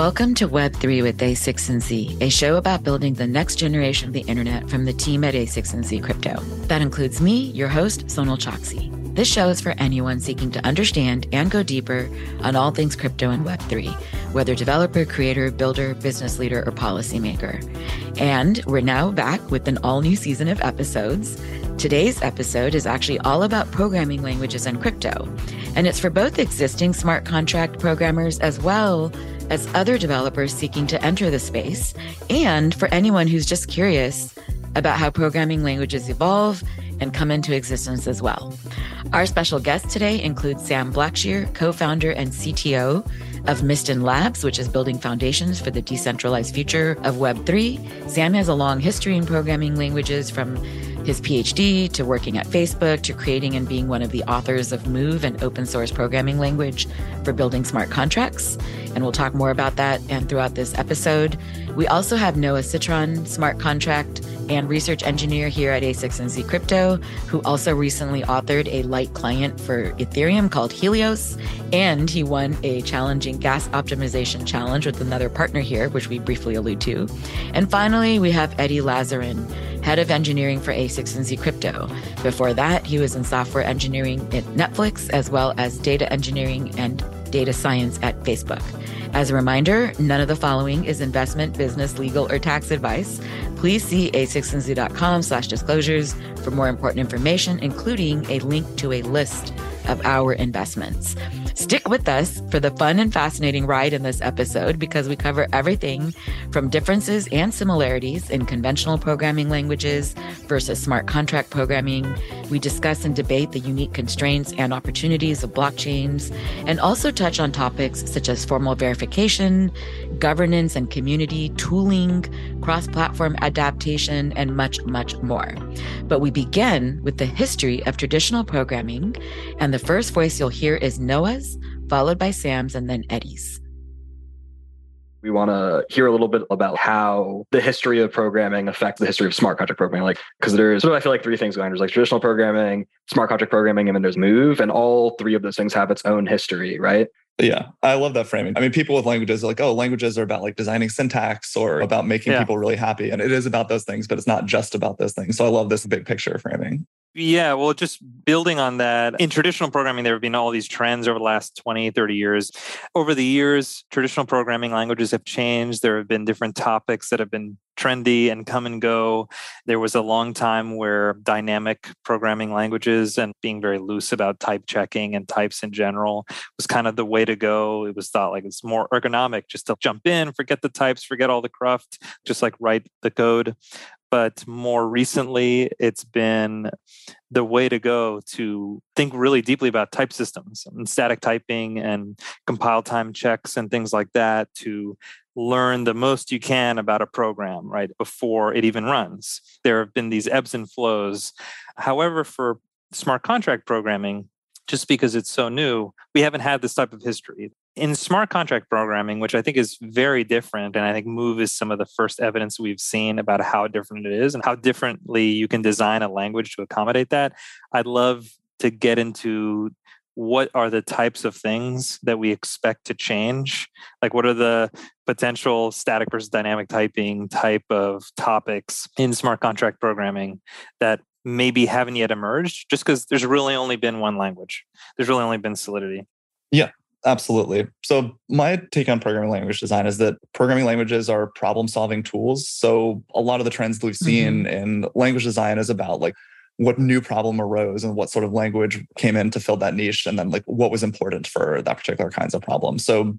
Welcome to Web3 with A16Z, a show about building the next generation of the internet from the team at A16Z Crypto. That includes me, your host, Sonal Chokshi. This show is for anyone seeking to understand and go deeper on all things crypto and Web3, whether developer, creator, builder, business leader, or policymaker. And we're now back with an all new season of episodes. Today's episode is actually all about programming languages and crypto. And it's for both existing smart contract programmers as well as other developers seeking to enter the space, and for anyone who's just curious about how programming languages evolve and come into existence as well. Our special guest today includes Sam Blackshear, co founder and CTO of Mysten Labs, which is building foundations for the decentralized future of Web3. Sam has a long history in programming languages from his PhD to working at Facebook to creating and being one of the authors of Move, an open source programming language for building smart contracts. And we'll talk more about that and throughout this episode. We also have Noah Citron, smart contract and research engineer here at A16Z Crypto, who also recently authored a light client for Ethereum called Helios. And he won a challenging gas optimization challenge with another partner here, which we briefly allude to. And finally, we have Eddie Lazarin, head of engineering for A16Z Crypto. Before that, he was in software engineering at Netflix, as well as data engineering and data science at Facebook. As a reminder, none of the following is investment, business, legal, or tax advice. Please see a16z.com slash disclosures for more important information, including a link to a list of our investments. Stick with us for the fun and fascinating ride in this episode because we cover everything from differences and similarities in conventional programming languages versus smart contract programming. We discuss and debate the unique constraints and opportunities of blockchains and also touch on topics such as formal verification, governance and community, tooling, cross platform adaptation, and much, much more. But we begin with the history of traditional programming, and the first voice you'll hear is Noah's, followed by Sam's, and then Eddie's. We want to hear a little bit about how the history of programming affects the history of smart contract programming. Like, because there's sort of, I feel like three things going on. There's like traditional programming, smart contract programming, and then there's move. And all three of those things have its own history, right? Yeah, I love that framing. I mean, people with languages are like, oh, languages are about like designing syntax or about making yeah. people really happy. And it is about those things, but it's not just about those things. So I love this big picture framing. Yeah, well, just building on that, in traditional programming, there have been all these trends over the last 20, 30 years. Over the years, traditional programming languages have changed. There have been different topics that have been trendy and come and go. There was a long time where dynamic programming languages and being very loose about type checking and types in general was kind of the way to go. It was thought like it's more ergonomic just to jump in, forget the types, forget all the cruft, just like write the code but more recently it's been the way to go to think really deeply about type systems and static typing and compile time checks and things like that to learn the most you can about a program right before it even runs. There have been these ebbs and flows. However for smart contract programming just because it's so new we haven't had this type of history in smart contract programming, which I think is very different, and I think Move is some of the first evidence we've seen about how different it is and how differently you can design a language to accommodate that. I'd love to get into what are the types of things that we expect to change? Like, what are the potential static versus dynamic typing type of topics in smart contract programming that maybe haven't yet emerged just because there's really only been one language? There's really only been Solidity. Yeah, Absolutely. So, my take on programming language design is that programming languages are problem solving tools. So, a lot of the trends that we've seen mm-hmm. in language design is about like what new problem arose and what sort of language came in to fill that niche, and then like what was important for that particular kinds of problems. So,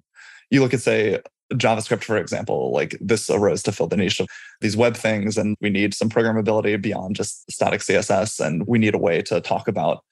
you look at, say, JavaScript, for example, like this arose to fill the niche of these web things, and we need some programmability beyond just static CSS, and we need a way to talk about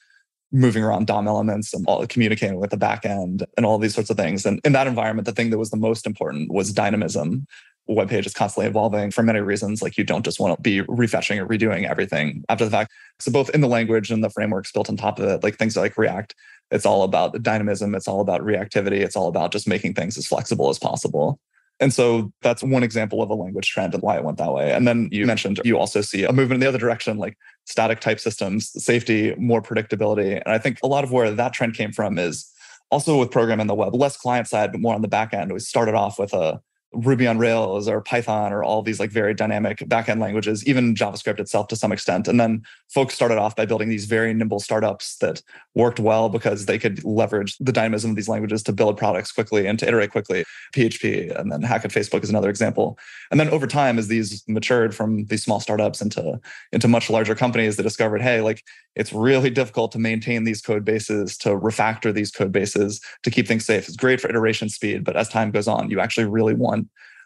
moving around DOM elements and all communicating with the back end and all these sorts of things. And in that environment, the thing that was the most important was dynamism. Web page is constantly evolving for many reasons. Like you don't just want to be refetching or redoing everything after the fact. So both in the language and the frameworks built on top of it, like things like React, it's all about dynamism. It's all about reactivity. It's all about just making things as flexible as possible. And so that's one example of a language trend and why it went that way. And then you mentioned you also see a movement in the other direction, like static type systems, safety, more predictability. And I think a lot of where that trend came from is also with programming the web, less client side, but more on the back end. We started off with a Ruby on Rails or Python or all these like very dynamic backend languages, even JavaScript itself to some extent. And then folks started off by building these very nimble startups that worked well because they could leverage the dynamism of these languages to build products quickly and to iterate quickly. PHP and then Hack at Facebook is another example. And then over time, as these matured from these small startups into, into much larger companies, they discovered, hey, like it's really difficult to maintain these code bases, to refactor these code bases, to keep things safe. It's great for iteration speed, but as time goes on, you actually really want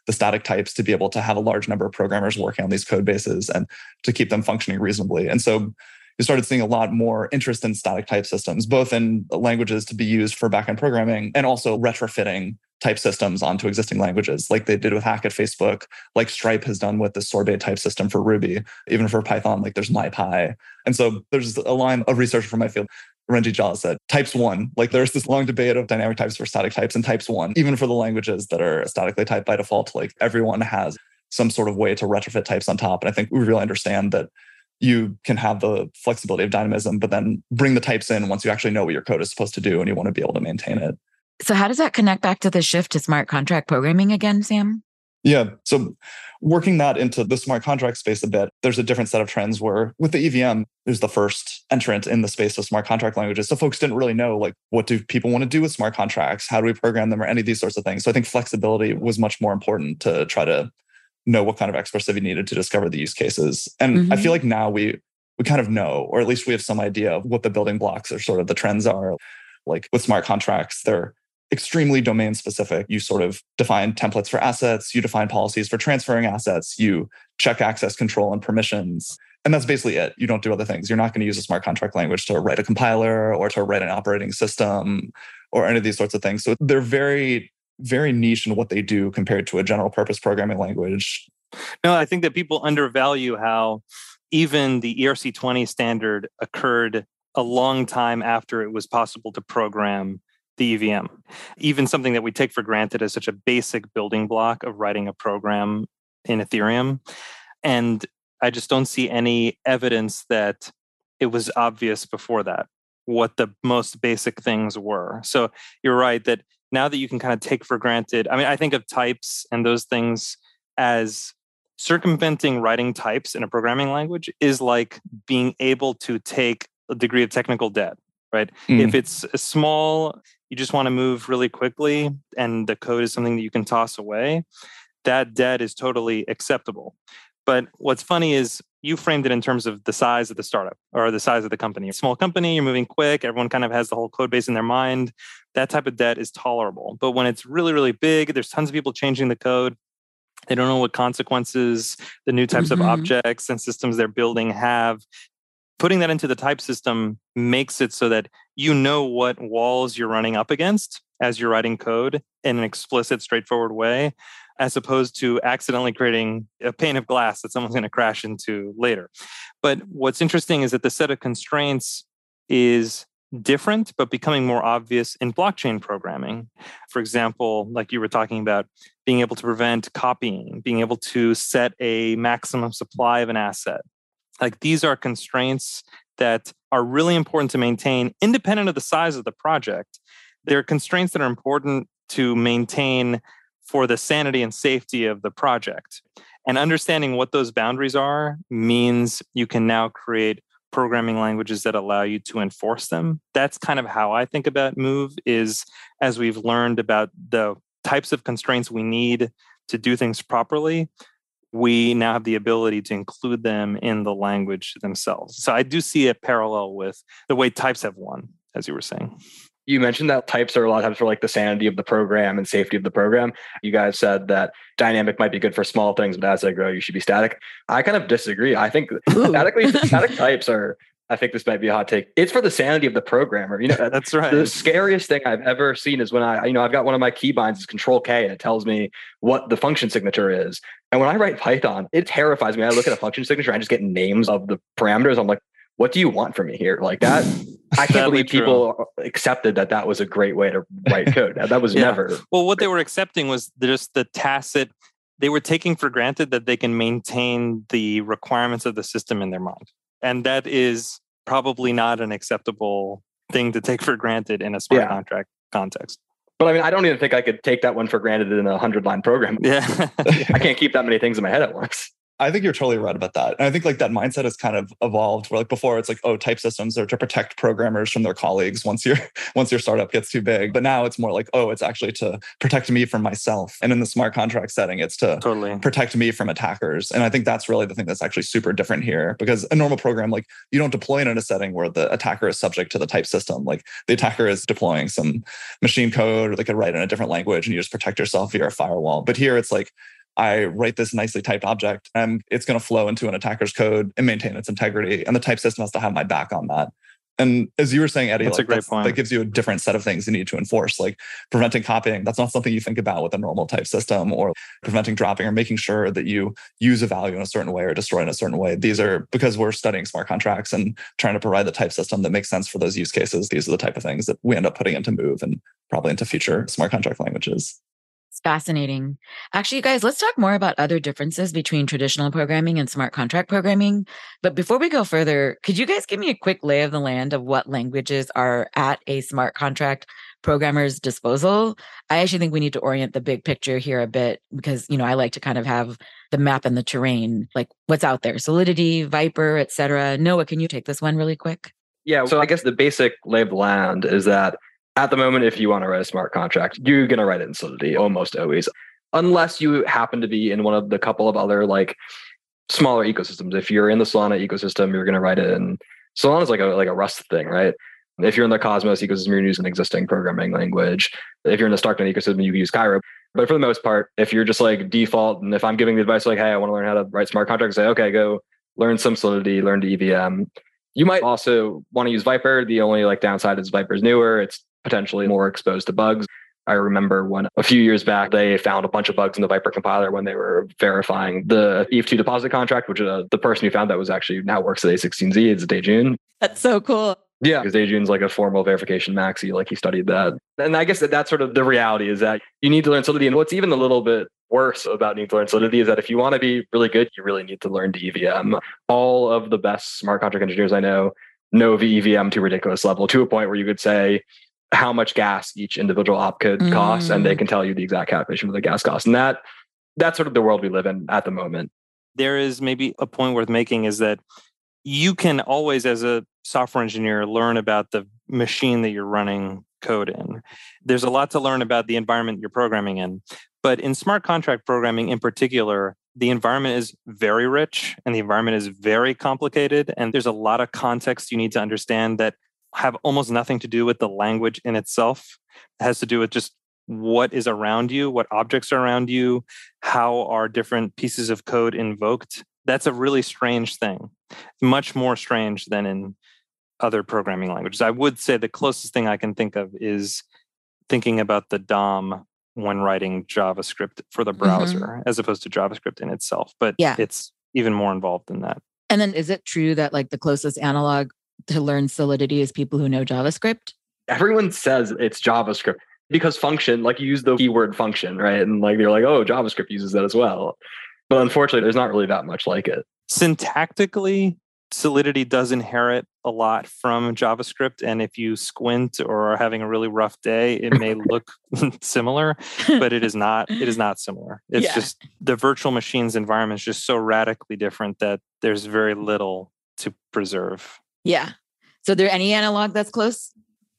the static types to be able to have a large number of programmers working on these code bases and to keep them functioning reasonably. And so you started seeing a lot more interest in static type systems, both in languages to be used for backend programming and also retrofitting type systems onto existing languages, like they did with Hack at Facebook, like Stripe has done with the sorbet type system for Ruby, even for Python, like there's MyPy. And so there's a line of research from my field Ranjit Jhala said, types won. Like there's this long debate of dynamic types for static types and types won, even for the languages that are statically typed by default, like everyone has some sort of way to retrofit types on top. And I think we really understand that you can have the flexibility of dynamism, but then bring the types in once you actually know what your code is supposed to do and you want to be able to maintain it. So, how does that connect back to the shift to smart contract programming again, Sam? Yeah. So working that into the smart contract space a bit, there's a different set of trends where with the EVM, there's the first entrant in the space of smart contract languages. So folks didn't really know like what do people want to do with smart contracts? How do we program them or any of these sorts of things? So I think flexibility was much more important to try to know what kind of expressivity needed to discover the use cases. And mm-hmm. I feel like now we we kind of know, or at least we have some idea of what the building blocks or sort of the trends are. Like with smart contracts, they're extremely domain specific. You sort of define templates for assets, you define policies for transferring assets, you check access control and permissions. And that's basically it. You don't do other things. You're not going to use a smart contract language to write a compiler or to write an operating system or any of these sorts of things. So they're very, very niche in what they do compared to a general purpose programming language. No, I think that people undervalue how even the ERC20 standard occurred a long time after it was possible to program the EVM. Even something that we take for granted as such a basic building block of writing a program in Ethereum. And I just don't see any evidence that it was obvious before that what the most basic things were. So you're right that now that you can kind of take for granted, I mean, I think of types and those things as circumventing writing types in a programming language is like being able to take a degree of technical debt right? Mm. If it's small, you just want to move really quickly and the code is something that you can toss away, that debt is totally acceptable. But what's funny is you framed it in terms of the size of the startup or the size of the company. A small company, you're moving quick, everyone kind of has the whole code base in their mind. That type of debt is tolerable. But when it's really, really big, there's tons of people changing the code. They don't know what consequences the new types mm-hmm. of objects and systems they're building have putting that into the type system makes it so that you know what walls you're running up against as you're writing code in an explicit, straightforward way, as opposed to accidentally creating a pane of glass that someone's going to crash into later. But what's interesting is that the set of constraints is different, but becoming more obvious in blockchain programming. For example, like you were talking about, being able to prevent copying, being able to set a maximum supply of an asset, like these are constraints that are really important to maintain independent of the size of the project. They're constraints that are important to maintain for the sanity and safety of the project. And understanding what those boundaries are means you can now create programming languages that allow you to enforce them. That's kind of how I think about move is as we've learned about the types of constraints we need to do things properly, we now have the ability to include them in the language themselves. So I do see a parallel with the way types have won, as you were saying. You mentioned that types are a lot of times for like the sanity of the program and safety of the program. You guys said that dynamic might be good for small things, but as they grow, you should be static. I kind of disagree. I think statically static types are I think this might be a hot take. It's for the sanity of the programmer. You know, that's right. The scariest thing I've ever seen is when I, you know, I've got one of my keybinds is Control K, and it tells me what the function signature is. And when I write Python, it terrifies me. I look at a function signature, I just get names of the parameters. I'm like, what do you want from me here? Like that. I can't believe people accepted that that was a great way to write code. That was yeah. never. Well, what they were accepting was just the tacit. They were taking for granted that they can maintain the requirements of the system in their mind and that is probably not an acceptable thing to take for granted in a smart yeah. contract context. But I mean, I don't even think I could take that one for granted in a hundred line program. Yeah. I can't keep that many things in my head at once. I think you're totally right about that. And I think like that mindset has kind of evolved where like before it's like, oh, type systems are to protect programmers from their colleagues once your once your startup gets too big. But now it's more like, oh, it's actually to protect me from myself. And in the smart contract setting, it's to totally protect me from attackers. And I think that's really the thing that's actually super different here because a normal program, like you don't deploy it in a setting where the attacker is subject to the type system. Like the attacker is deploying some machine code or they could write in a different language and you just protect yourself via a firewall. But here it's like, I write this nicely typed object and it's going to flow into an attacker's code and maintain its integrity. And the type system has to have my back on that. And as you were saying, Eddie, that's like, a great that's, point. that gives you a different set of things you need to enforce, like preventing copying. That's not something you think about with a normal type system, or preventing dropping, or making sure that you use a value in a certain way or destroy in a certain way. These are because we're studying smart contracts and trying to provide the type system that makes sense for those use cases. These are the type of things that we end up putting into Move and probably into future smart contract languages. It's fascinating. Actually, you guys, let's talk more about other differences between traditional programming and smart contract programming. But before we go further, could you guys give me a quick lay of the land of what languages are at a smart contract programmer's disposal? I actually think we need to orient the big picture here a bit because, you know, I like to kind of have the map and the terrain, like what's out there, Solidity, Vyper, et cetera. Noah, can you take this one really quick? Yeah. So I guess the basic lay of the land is that at the moment, if you want to write a smart contract, you're going to write it in Solidity almost always, unless you happen to be in one of the couple of other like smaller ecosystems. If you're in the Solana ecosystem, you're going to write it in Solana is like a like a Rust thing, right? If you're in the Cosmos ecosystem, you're using an existing programming language. If you're in the Starknet ecosystem, you can use Cairo. But for the most part, if you're just like default, and if I'm giving the advice like, hey, I want to learn how to write smart contracts, say, okay, go learn some Solidity, learn to EVM. You might also want to use Vyper. The only like downside is Vyper's newer. It's potentially more exposed to bugs. I remember when a few years back they found a bunch of bugs in the Vyper compiler when they were verifying the ETH2 deposit contract, which uh, the person who found that was actually now works at A16Z. It's Daejun. That's so cool. Yeah, because Daejun's like a formal verification maxi, like he studied that. And I guess that that's sort of the reality is that you need to learn Solidity. And what's even a little bit worse about needing to learn Solidity is that if you want to be really good, you really need to learn EVM. All of the best smart contract engineers I know know EVM to a ridiculous level, to a point where you could say, how much gas each individual opcode mm. costs, and they can tell you the exact calculation for the gas cost. And that that's sort of the world we live in at the moment. There is maybe a point worth making is that you can always, as a software engineer, learn about the machine that you're running code in. There's a lot to learn about the environment you're programming in. But in smart contract programming in particular, the environment is very rich and the environment is very complicated. And there's a lot of context you need to understand that have almost nothing to do with the language in itself. It has to do with just what is around you, what objects are around you, how are different pieces of code invoked. That's a really strange thing, much more strange than in other programming languages. I would say the closest thing I can think of is thinking about the DOM when writing JavaScript for the browser mm-hmm. as opposed to JavaScript in itself. But yeah. it's even more involved than that. And then is it true that like the closest analog to learn Solidity is people who know JavaScript? Everyone says it's JavaScript because function, like you use the keyword function, right? And like they're like, oh, JavaScript uses that as well. But unfortunately, there's not really that much like it. Syntactically, Solidity does inherit a lot from JavaScript. And if you squint or are having a really rough day, it may look similar, but it is not, it is not similar. It's yeah. just the virtual machines environment is just so radically different that there's very little to preserve. Yeah. So there any analog that's close?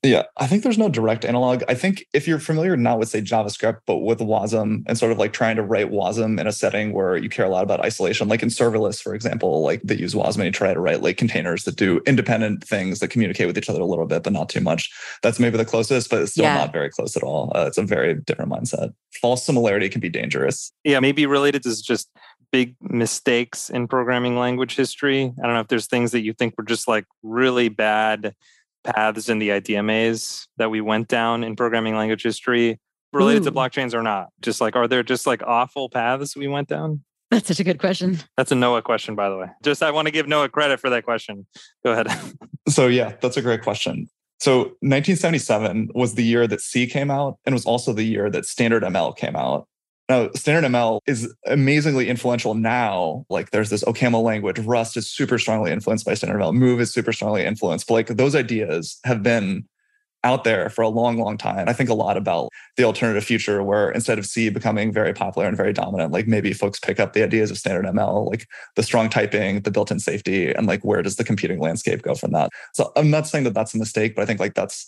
Yeah, I think there's no direct analog. I think if you're familiar not with say JavaScript, but with WASM and sort of like trying to write WASM in a setting where you care a lot about isolation, like in serverless, for example, like they use WASM and you try to write like containers that do independent things that communicate with each other a little bit, but not too much. That's maybe the closest, but it's still yeah. not very close at all. Uh, it's a very different mindset. False similarity can be dangerous. Yeah, maybe related to just big mistakes in programming language history. I don't know if there's things that you think were just like really bad paths in the idea maze that we went down in programming language history related Ooh. to blockchains or not? Just like, are there just like awful paths we went down? That's such a good question. That's a Noah question, by the way. Just I want to give Noah credit for that question. Go ahead. so, yeah, that's a great question. So, 1977 was the year that C came out and was also the year that Standard ML came out. Now, standard ML is amazingly influential now. Like there's this OCaml language. Rust is super strongly influenced by standard ML. Move is super strongly influenced. But like those ideas have been out there for a long, long time. I think a lot about the alternative future where instead of C becoming very popular and very dominant, like maybe folks pick up the ideas of standard ML, like the strong typing, the built in safety, and like where does the computing landscape go from that? So I'm not saying that that's a mistake, but I think like that's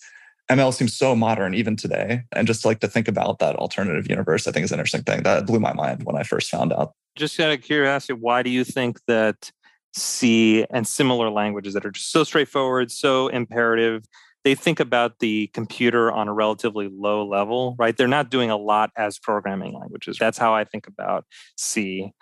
ML seems so modern even today. And just like to think about that alternative universe, I think is an interesting thing that blew my mind when I first found out. Just out of curiosity, why do you think that C and similar languages that are just so straightforward, so imperative, they think about the computer on a relatively low level, right? They're not doing a lot as programming languages. That's how I think about C.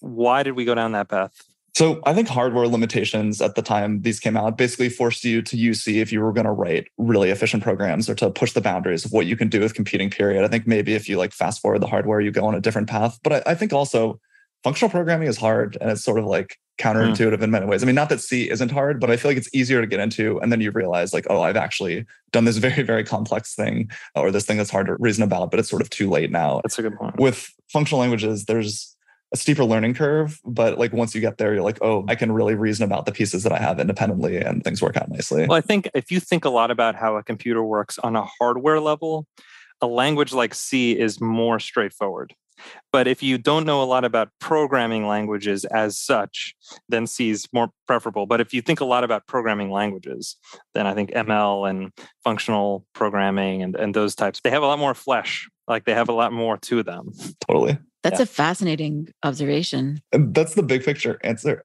Why did we go down that path? So I think hardware limitations at the time these came out basically forced you to use C if you were going to write really efficient programs or to push the boundaries of what you can do with computing. Period. I think maybe if you like fast forward the hardware, you go on a different path. But I, I think also functional programming is hard and it's sort of like counterintuitive mm. in many ways. I mean, not that C isn't hard, but I feel like it's easier to get into. And then you realize, like, oh, I've actually done this very, very complex thing or this thing that's hard to reason about, but it's sort of too late now. That's a good point. With functional languages, there's a steeper learning curve, but like once you get there, you're like, oh, I can really reason about the pieces that I have independently and things work out nicely. Well, I think if you think a lot about how a computer works on a hardware level, a language like C is more straightforward. But if you don't know a lot about programming languages as such, then C is more preferable. But if you think a lot about programming languages, then I think ML and functional programming and, and those types, they have a lot more flesh. Like they have a lot more to them. Totally. That's yeah. a fascinating observation. And that's the big picture answer.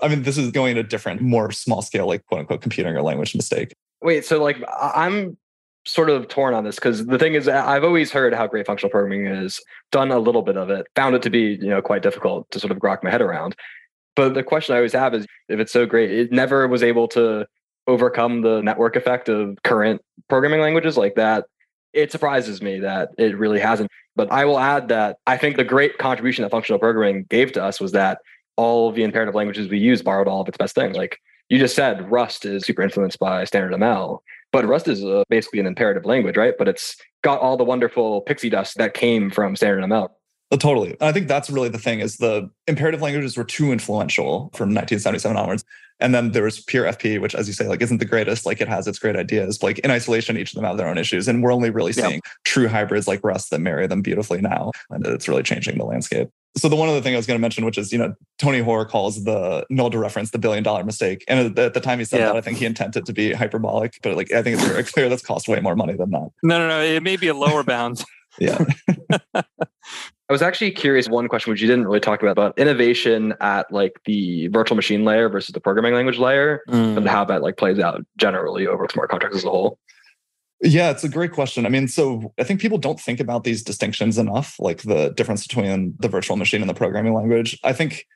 I mean, this is going a different, more small scale, like quote unquote computing or language mistake. Wait, so like I'm sort of torn on this because the thing is I've always heard how great functional programming is, done a little bit of it, found it to be, you know, quite difficult to sort of grok my head around. But the question I always have is if it's so great, it never was able to overcome the network effect of current programming languages like that. It surprises me that it really hasn't. But I will add that I think the great contribution that functional programming gave to us was that all of the imperative languages we use borrowed all of its best things. Like you just said, Rust is super influenced by standard ML, but Rust is uh, basically an imperative language, right? But it's got all the wonderful pixie dust that came from standard ML. Oh, totally. I think that's really the thing is the imperative languages were too influential from 1977 onwards. And then there was pure FP, which, as you say, like isn't the greatest. Like it has its great ideas. But like in isolation, each of them have their own issues. And we're only really seeing yeah. true hybrids like Rust that marry them beautifully now. And it's really changing the landscape. So the one other thing I was going to mention, which is, you know, Tony Hoare calls the null dereference the billion dollar mistake. And at the time he said yeah. that, I think he intended to be hyperbolic, but like I think it's very clear that's cost way more money than that. No, no, no. It may be a lower bound. yeah. I was actually curious one question which you didn't really talk about about innovation at like the virtual machine layer versus the programming language layer mm. and how that like plays out generally over smart contracts as a whole. Yeah, it's a great question. I mean, so I think people don't think about these distinctions enough, like the difference between the virtual machine and the programming language. I think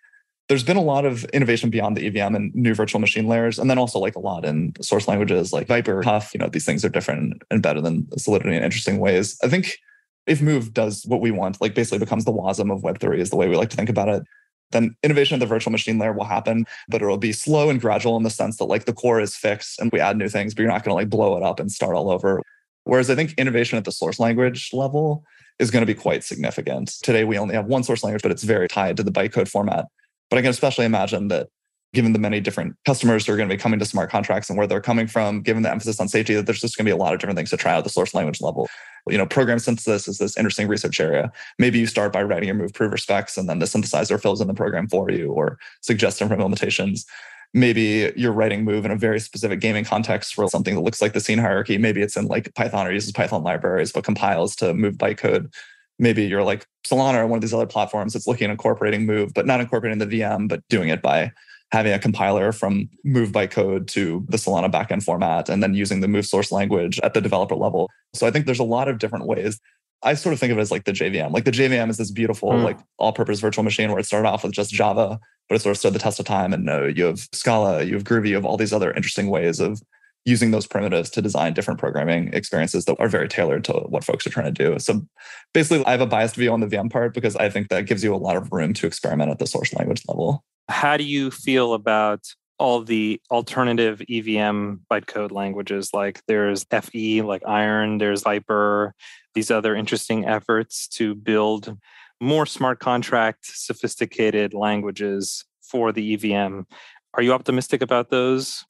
there's been a lot of innovation beyond the EVM and new virtual machine layers, and then also like a lot in source languages like Vyper, Huff. You know, these things are different and better than Solidity in interesting ways. I think if Move does what we want, like basically becomes the WASM of Web3 is the way we like to think about it, then innovation at the virtual machine layer will happen, but it'll be slow and gradual in the sense that like the core is fixed and we add new things, but you're not going to like blow it up and start all over. Whereas I think innovation at the source language level is going to be quite significant. Today, we only have one source language, but it's very tied to the bytecode format. But I can especially imagine that given the many different customers who are going to be coming to smart contracts and where they're coming from, given the emphasis on safety, that there's just going to be a lot of different things to try out the source language level. You know, program synthesis is this interesting research area. Maybe you start by writing your move prover specs and then the synthesizer fills in the program for you or suggests different implementations. Maybe you're writing move in a very specific gaming context for something that looks like the scene hierarchy. Maybe it's in like Python or uses Python libraries, but compiles to move bytecode maybe you're like Solana or one of these other platforms that's looking at incorporating Move, but not incorporating the VM, but doing it by having a compiler from move bytecode to the Solana backend format and then using the move source language at the developer level. So I think there's a lot of different ways. I sort of think of it as like the JVM. Like the JVM is this beautiful, mm. like all-purpose virtual machine where it started off with just Java, but it sort of stood the test of time. And uh, you have Scala, you have Groovy, you have all these other interesting ways of using those primitives to design different programming experiences that are very tailored to what folks are trying to do. So basically, I have a biased view on the VM part because I think that gives you a lot of room to experiment at the source language level. How do you feel about all the alternative EVM bytecode languages? Like there's FE, like Iron, there's Vyper, these other interesting efforts to build more smart contract, sophisticated languages for the EVM. Are you optimistic about those?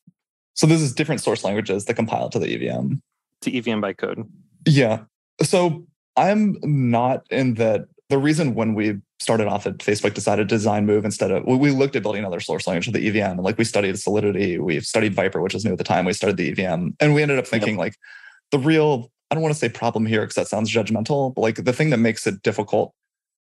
So this is different source languages that compile to the EVM. to EVM bytecode? Yeah. So I'm not in that. The reason when we started off at Facebook decided to design Move instead of we looked at building another source language for the EVM. And like we studied Solidity, we studied Vyper, which was new at the time. We started the EVM, and we ended up thinking yep. like the real I don't want to say problem here because that sounds judgmental, but like the thing that makes it difficult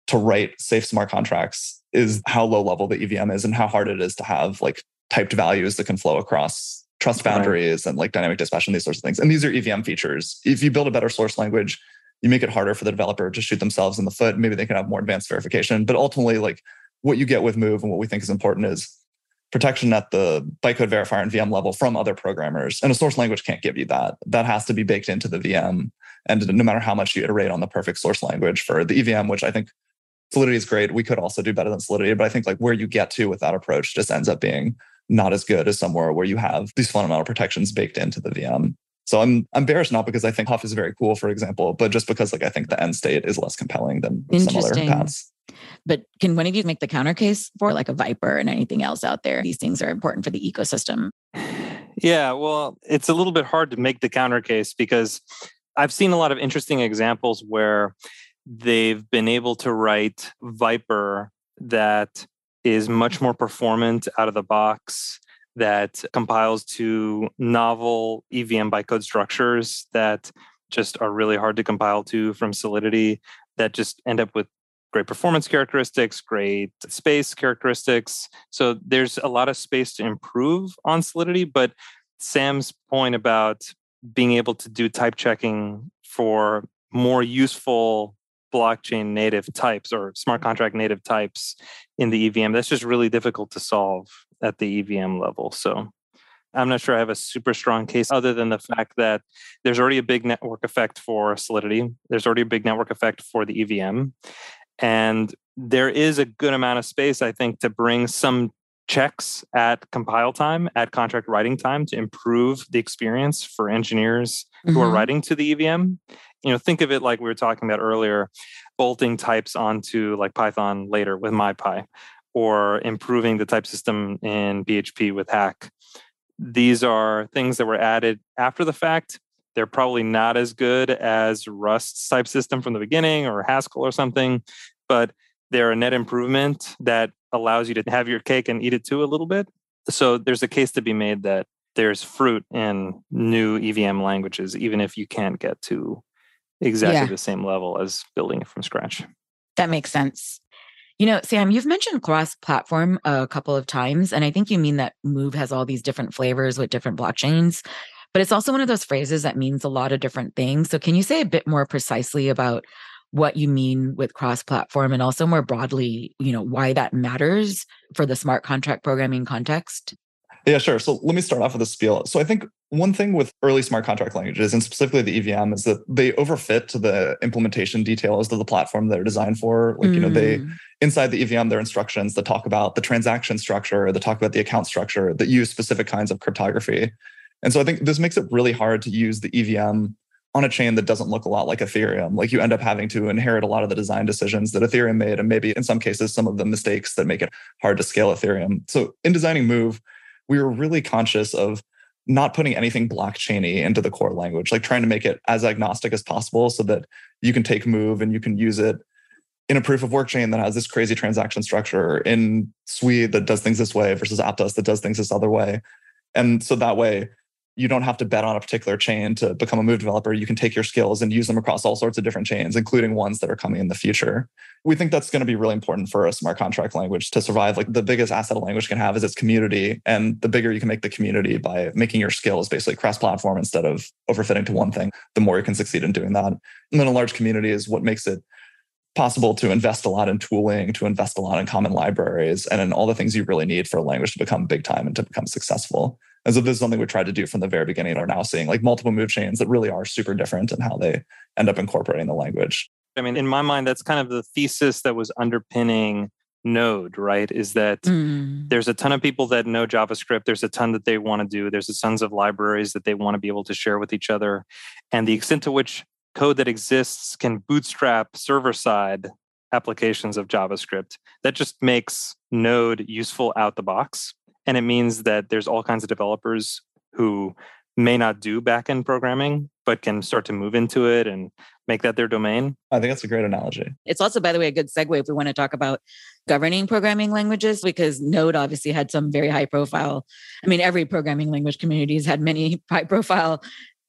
to write safe smart contracts is how low level the EVM is and how hard it is to have like typed values that can flow across trust boundaries right. and like dynamic dispatch and these sorts of things. And these are EVM features. If you build a better source language, you make it harder for the developer to shoot themselves in the foot. Maybe they can have more advanced verification. But ultimately, like what you get with Move and what we think is important is protection at the bytecode verifier and VM level from other programmers. And a source language can't give you that. That has to be baked into the VM. And no matter how much you iterate on the perfect source language for the EVM, which I think Solidity is great. We could also do better than Solidity, but I think like where you get to with that approach just ends up being not as good as somewhere where you have these fundamental protections baked into the VM. So I'm I'm bearish not because I think Huff is very cool, for example, but just because like I think the end state is less compelling than some other paths. But can one of you make the counter case for like a Vyper and anything else out there? These things are important for the ecosystem. Yeah, well, it's a little bit hard to make the counter case because I've seen a lot of interesting examples where they've been able to write Vyper that is much more performant out of the box that compiles to novel EVM bytecode structures that just are really hard to compile to from Solidity that just end up with great performance characteristics, great space characteristics. So there's a lot of space to improve on Solidity. But Sam's point about being able to do type checking for more useful blockchain native types or smart contract native types in the EVM, that's just really difficult to solve at the EVM level. So I'm not sure I have a super strong case other than the fact that there's already a big network effect for Solidity. There's already a big network effect for the EVM. And there is a good amount of space, I think, to bring some checks at compile time, at contract writing time to improve the experience for engineers mm-hmm. who are mm-hmm. writing to the EVM. You know, think of it like we were talking about earlier, bolting types onto like Python later with MyPy, or improving the type system in PHP with Hack. These are things that were added after the fact they're probably not as good as Rust's type system from the beginning or Haskell or something, but they're a net improvement that allows you to have your cake and eat it too a little bit. So there's a case to be made that there's fruit in new EVM languages, even if you can't get to exactly yeah. the same level as building it from scratch. That makes sense. You know, Sam, you've mentioned cross platform a couple of times, and I think you mean that Move has all these different flavors with different blockchains. But it's also one of those phrases that means a lot of different things. So can you say a bit more precisely about what you mean with cross platform and also more broadly, you know, why that matters for the smart contract programming context? Yeah, sure. So let me start off with a spiel. So I think one thing with early smart contract languages, and specifically the EVM, is that they overfit to the implementation details of the platform they're designed for. Like, mm. you know, they mm. inside the EVM, their instructions that talk about the transaction structure, that talk about the account structure, that use specific kinds of cryptography. And so I think this makes it really hard to use the EVM on a chain that doesn't look a lot like Ethereum. Like you end up having to inherit a lot of the design decisions that Ethereum made, and maybe in some cases, some of the mistakes that make it hard to scale Ethereum. So in designing Move, we were really conscious of not putting anything blockchainy into the core language, like trying to make it as agnostic as possible so that you can take Move and you can use it in a proof of work chain that has this crazy transaction structure in Sui that does things this way versus Aptos that does things this other way. And so that way, you don't have to bet on a particular chain to become a move developer. You can take your skills and use them across all sorts of different chains, including ones that are coming in the future. We think that's going to be really important for a smart contract language to survive. Like the biggest asset a language can have is its community. And the bigger you can make the community by making your skills basically cross platform instead of overfitting to one thing, the more you can succeed in doing that. And then a large community is what makes it possible to invest a lot in tooling, to invest a lot in common libraries, and in all the things you really need for a language to become big time and to become successful. And so this is something we tried to do from the very beginning. We're now seeing like multiple move chains that really are super different in how they end up incorporating the language. I mean, in my mind, that's kind of the thesis that was underpinning Node, right? Is that mm. there's a ton of people that know JavaScript. There's a ton that they want to do. There's a tons of libraries that they want to be able to share with each other. And the extent to which code that exists can bootstrap server side applications of JavaScript, that just makes Node useful out the box. And it means that there's all kinds of developers who may not do backend programming but can start to move into it and make that their domain. I think that's a great analogy. It's also, by the way, a good segue if we want to talk about governing programming languages, because Node obviously had some very high profile. I mean, every programming language community has had many high profile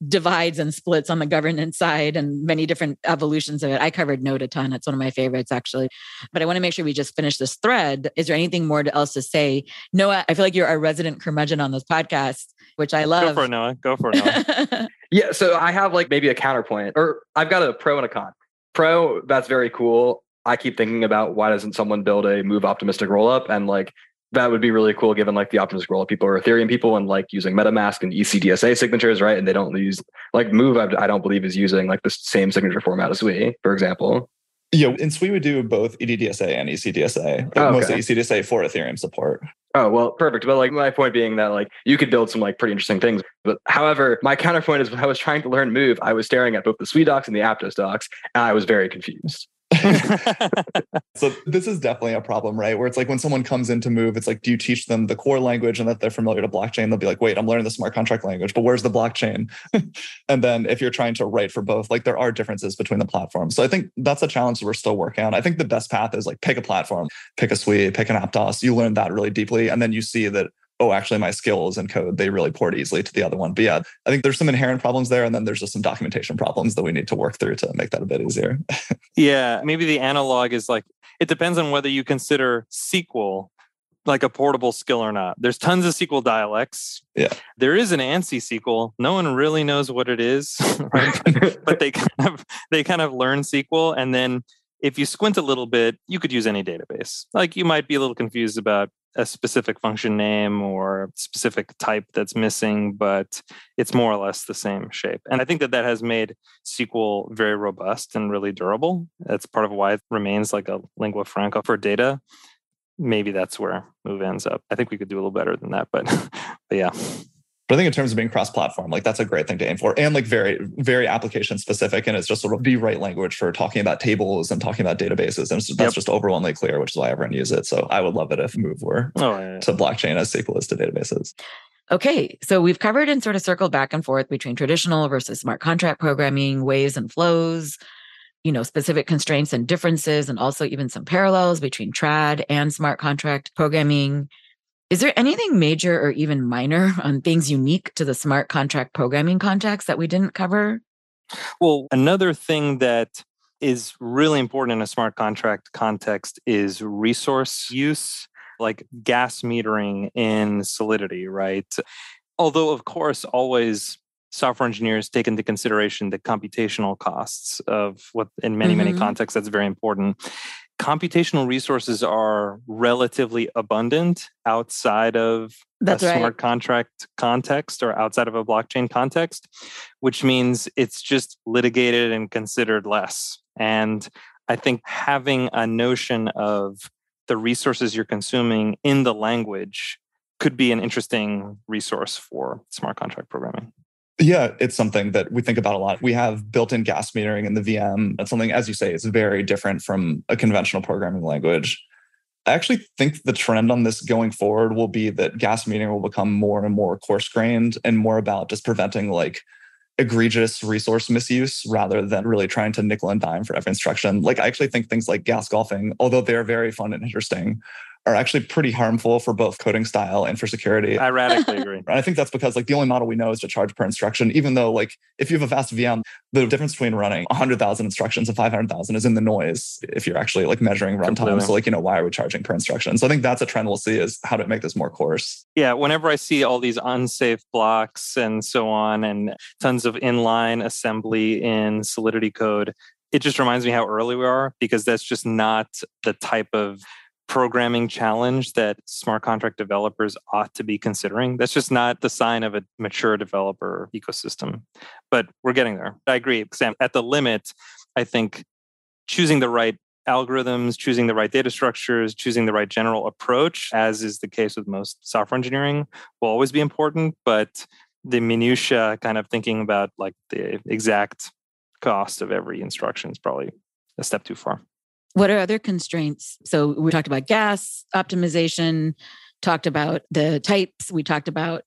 divides and splits on the governance side and many different evolutions of it. I covered Node a ton. It's one of my favorites, actually. But I want to make sure we just finish this thread. Is there anything more else to say? Noah, I feel like you're a resident curmudgeon on this podcast, which I love. Go for it, Noah. Go for it, Noah. yeah. So I have like maybe a counterpoint, or I've got a pro and a con. Pro, that's very cool. I keep thinking about why doesn't someone build a move optimistic rollup and like that would be really cool given like the optimistic rollup people or Ethereum people and like using MetaMask and ECDSA signatures, right? And they don't use like Move, I don't believe is using like the same signature format as we, for example. Yeah, Sui we do both EDDSA and ECDSA, oh, okay. mostly ECDSA for Ethereum support. Oh well, perfect. But like my point being that like you could build some like pretty interesting things. But however, my counterpoint is when I was trying to learn Move, I was staring at both the Sui docs and the Aptos docs, and I was very confused. so this is definitely a problem, right? Where it's like when someone comes in to move, it's like, do you teach them the core language and that they're familiar to blockchain? They'll be like, wait, I'm learning the smart contract language, but where's the blockchain? and then if you're trying to write for both, like there are differences between the platforms. So I think that's a challenge we're still working on. I think the best path is like pick a platform, pick a Sui, pick an Aptos. You learn that really deeply. And then you see that oh, actually my skills and code, they really port easily to the other one. But yeah, I think there's some inherent problems there. And then there's just some documentation problems that we need to work through to make that a bit easier. yeah. Maybe the analog is like, it depends on whether you consider SQL like a portable skill or not. There's tons of SQL dialects. Yeah. There is an ANSI SQL. No one really knows what it is, right? but they kind of they kind of learn SQL and then if you squint a little bit, you could use any database. Like you might be a little confused about a specific function name or specific type that's missing, but it's more or less the same shape. And I think that that has made SQL very robust and really durable. That's part of why it remains like a lingua franca for data. Maybe that's where Move ends up. I think we could do a little better than that, but, but yeah. But I think in terms of being cross-platform, like that's a great thing to aim for, and like very, very application specific, and it's just sort of the right language for talking about tables and talking about databases, and that's yep. just overwhelmingly clear, which is why everyone uses it. So I would love it if Move were oh, yeah, yeah. to blockchain as SQL is to databases. Okay, so we've covered and sort of circled back and forth between traditional versus smart contract programming, ways and flows, you know, specific constraints and differences, and also even some parallels between trad and smart contract programming. Is there anything major or even minor on things unique to the smart contract programming context that we didn't cover? Well, another thing that is really important in a smart contract context is resource use, like gas metering in Solidity, right? Although, of course, always software engineers take into consideration the computational costs of what in many, mm-hmm. many contexts that's very important computational resources are relatively abundant outside of That's a right. smart contract context or outside of a blockchain context, which means it's just litigated and considered less. And I think having a notion of the resources you're consuming in the language could be an interesting resource for smart contract programming. Yeah, it's something that we think about a lot. We have built-in gas metering in the VM. That's something, as you say, is very different from a conventional programming language. I actually think the trend on this going forward will be that gas metering will become more and more coarse grained and more about just preventing like egregious resource misuse rather than really trying to nickel and dime for every instruction. Like I actually think things like gas golfing, although they're very fun and interesting, are actually pretty harmful for both coding style and for security. I radically agree. I think that's because like the only model we know is to charge per instruction, even though like if you have a fast VM, the difference between running 100,000 instructions and 500,000 is in the noise if you're actually like measuring runtime. So like, you know, why are we charging per instruction? So I think that's a trend we'll see is how to make this more coarse. Yeah. Whenever I see all these unsafe blocks and so on and tons of inline assembly in Solidity code, it just reminds me how early we are because that's just not the type of programming challenge that smart contract developers ought to be considering. That's just not the sign of a mature developer ecosystem. But we're getting there. I agree, Sam. At the limit, I think choosing the right algorithms, choosing the right data structures, choosing the right general approach, as is the case with most software engineering, will always be important. But the minutia kind of thinking about like the exact cost of every instruction is probably a step too far. What are other constraints? So we talked about gas optimization, talked about the types, we talked about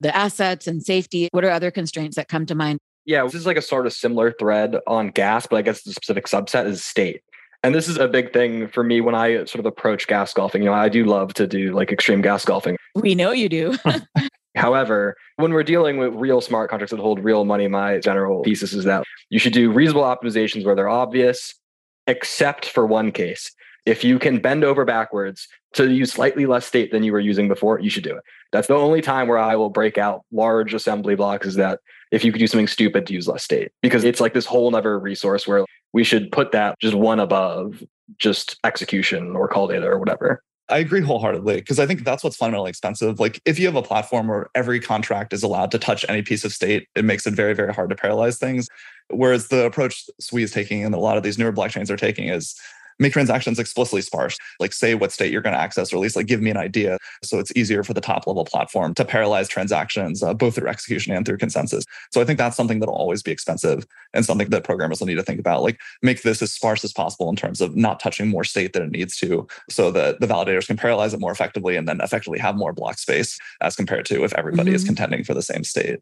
the assets and safety. What are other constraints that come to mind? Yeah, this is like a sort of similar thread on gas, but I guess the specific subset is state. And this is a big thing for me when I sort of approach gas golfing. You know, I do love to do like extreme gas golfing. We know you do. However, when we're dealing with real smart contracts that hold real money, my general thesis is that you should do reasonable optimizations where they're obvious, except for one case. If you can bend over backwards to use slightly less state than you were using before, you should do it. That's the only time where I will break out large assembly blocks is that if you could do something stupid to use less state, because it's like this whole other resource where we should put that just one above just execution or call data or whatever. I agree wholeheartedly because I think that's what's fundamentally expensive. Like if you have a platform where every contract is allowed to touch any piece of state, it makes it very, very hard to parallelize things. Whereas the approach Sui is taking and a lot of these newer blockchains are taking is make transactions explicitly sparse. Like say what state you're going to access, or at least like give me an idea. So it's easier for the top level platform to parallelize transactions, uh, both through execution and through consensus. So I think that's something that'll always be expensive and something that programmers will need to think about. Like make this as sparse as possible in terms of not touching more state than it needs to, so that the validators can parallelize it more effectively and then effectively have more block space as compared to if everybody mm-hmm. is contending for the same state.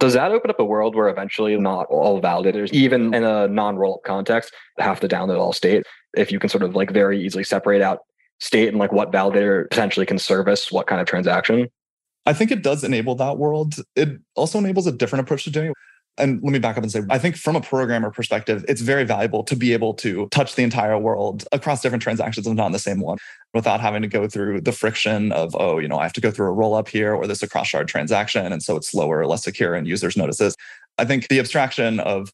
Does that open up a world where eventually not all validators, even in a non roll up context, have to download all state? If you can sort of like very easily separate out state and like what validator potentially can service what kind of transaction? I think it does enable that world. It also enables a different approach to doing it and let me back up and say, I think from a programmer perspective, it's very valuable to be able to touch the entire world across different transactions and not in the same one without having to go through the friction of, oh, you know, I have to go through a roll up here or this a cross shard transaction. And so it's slower, less secure, and users notices. I think the abstraction of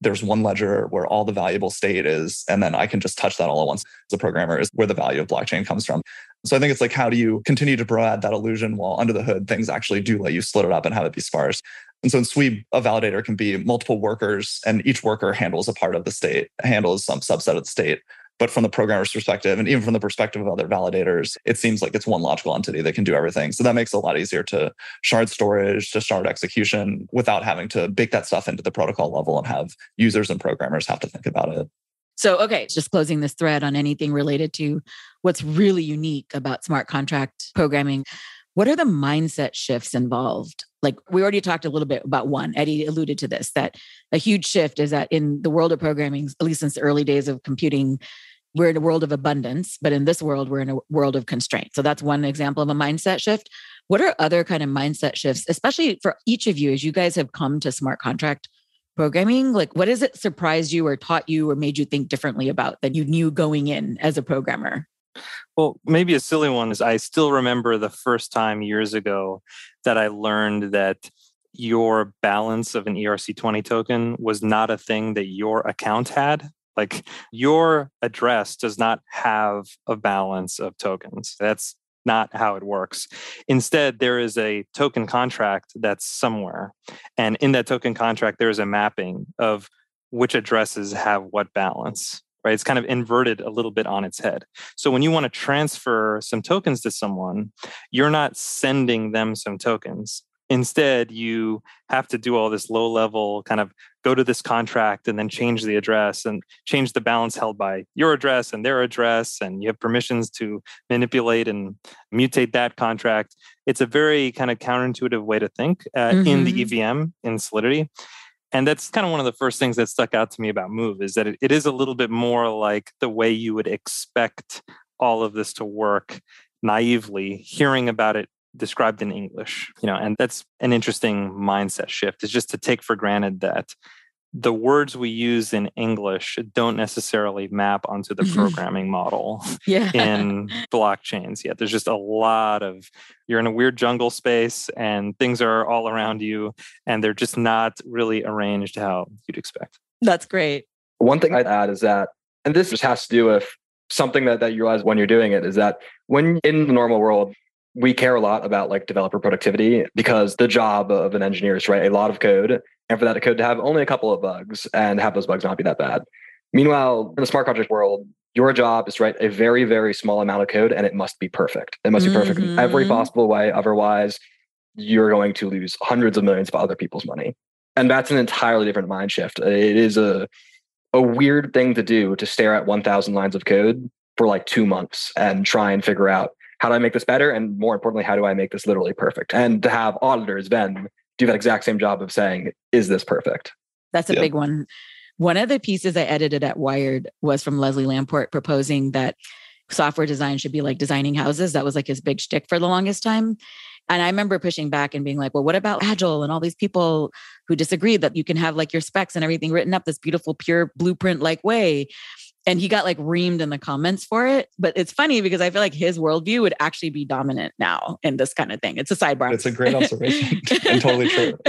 there's one ledger where all the valuable state is, and then I can just touch that all at once as a programmer is where the value of blockchain comes from. So I think it's like, how do you continue to provide that illusion while under the hood, things actually do let you split it up and have it be sparse? And so in Sui, a validator can be multiple workers, and each worker handles a part of the state, handles some subset of the state. But from the programmer's perspective, and even from the perspective of other validators, it seems like it's one logical entity that can do everything. So that makes it a lot easier to shard storage, to shard execution without having to bake that stuff into the protocol level and have users and programmers have to think about it. So, okay, just closing this thread on anything related to what's really unique about smart contract programming. What are the mindset shifts involved? Like we already talked a little bit about one. Eddie alluded to this that a huge shift is that in the world of programming, at least since the early days of computing, we're in a world of abundance, but in this world, we're in a world of constraint. So that's one example of a mindset shift. What are other kind of mindset shifts, especially for each of you as you guys have come to smart contract programming? Like, what has it surprised you or taught you or made you think differently about that you knew going in as a programmer? Well, maybe a silly one is I still remember the first time years ago that I learned that your balance of an ERC20 token was not a thing that your account had. Like your address does not have a balance of tokens. That's not how it works. Instead, there is a token contract that's somewhere. And in that token contract, there is a mapping of which addresses have what balance right? It's kind of inverted a little bit on its head. So when you want to transfer some tokens to someone, you're not sending them some tokens. Instead, you have to do all this low level kind of go to this contract and then change the address and change the balance held by your address and their address. And you have permissions to manipulate and mutate that contract. It's a very kind of counterintuitive way to think uh, mm-hmm. in the EVM mm-hmm. in Solidity and that's kind of one of the first things that stuck out to me about move is that it, it is a little bit more like the way you would expect all of this to work naively hearing about it described in english you know and that's an interesting mindset shift is just to take for granted that the words we use in English don't necessarily map onto the mm-hmm. programming model yeah. in blockchains yet. There's just a lot of, you're in a weird jungle space and things are all around you and they're just not really arranged how you'd expect. That's great. One thing I'd add is that, and this just has to do with something that, that you realize when you're doing it, is that when in the normal world, we care a lot about like developer productivity because the job of an engineer is to write a lot of code and for that code to have only a couple of bugs and have those bugs not be that bad. Meanwhile, in the smart contract world, your job is to write a very, very small amount of code and it must be perfect. It must be perfect mm-hmm. in every mm-hmm. possible way. Otherwise, you're going to lose hundreds of millions of other people's money. And that's an entirely different mind shift. It is a a weird thing to do to stare at 1000 lines of code for like 2 months and try and figure out how do I make this better and more importantly how do I make this literally perfect? And to have auditors then do that exact same job of saying, is this perfect? That's a big one. One of the pieces I edited at Wired was from Leslie Lamport proposing that software design should be like designing houses. That was like his big shtick for the longest time. And I remember pushing back and being like, well, what about Agile and all these people who disagreed that you can have like your specs and everything written up this beautiful, pure blueprint like way? And he got like reamed in the comments for it. But it's funny because I feel like his worldview would actually be dominant now in this kind of thing. It's a sidebar. It's a great observation and totally true.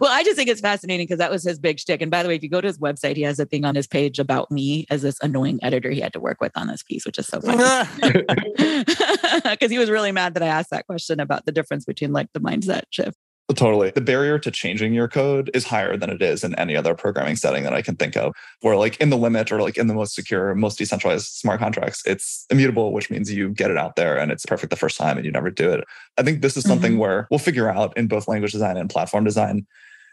well, I just think it's fascinating because that was his big shtick. And by the way, if you go to his website, he has a thing on his page about me as this annoying editor he had to work with on this piece, which is so funny. Because he was really mad that I asked that question about the difference between like the mindset shift. Totally. The barrier to changing your code is higher than it is in any other programming setting that I can think of. Where, like, in the limit or like in the most secure, most decentralized smart contracts, it's immutable, which means you get it out there and it's perfect the first time and you never do it. I think this is something mm-hmm. where we'll figure out in both language design and platform design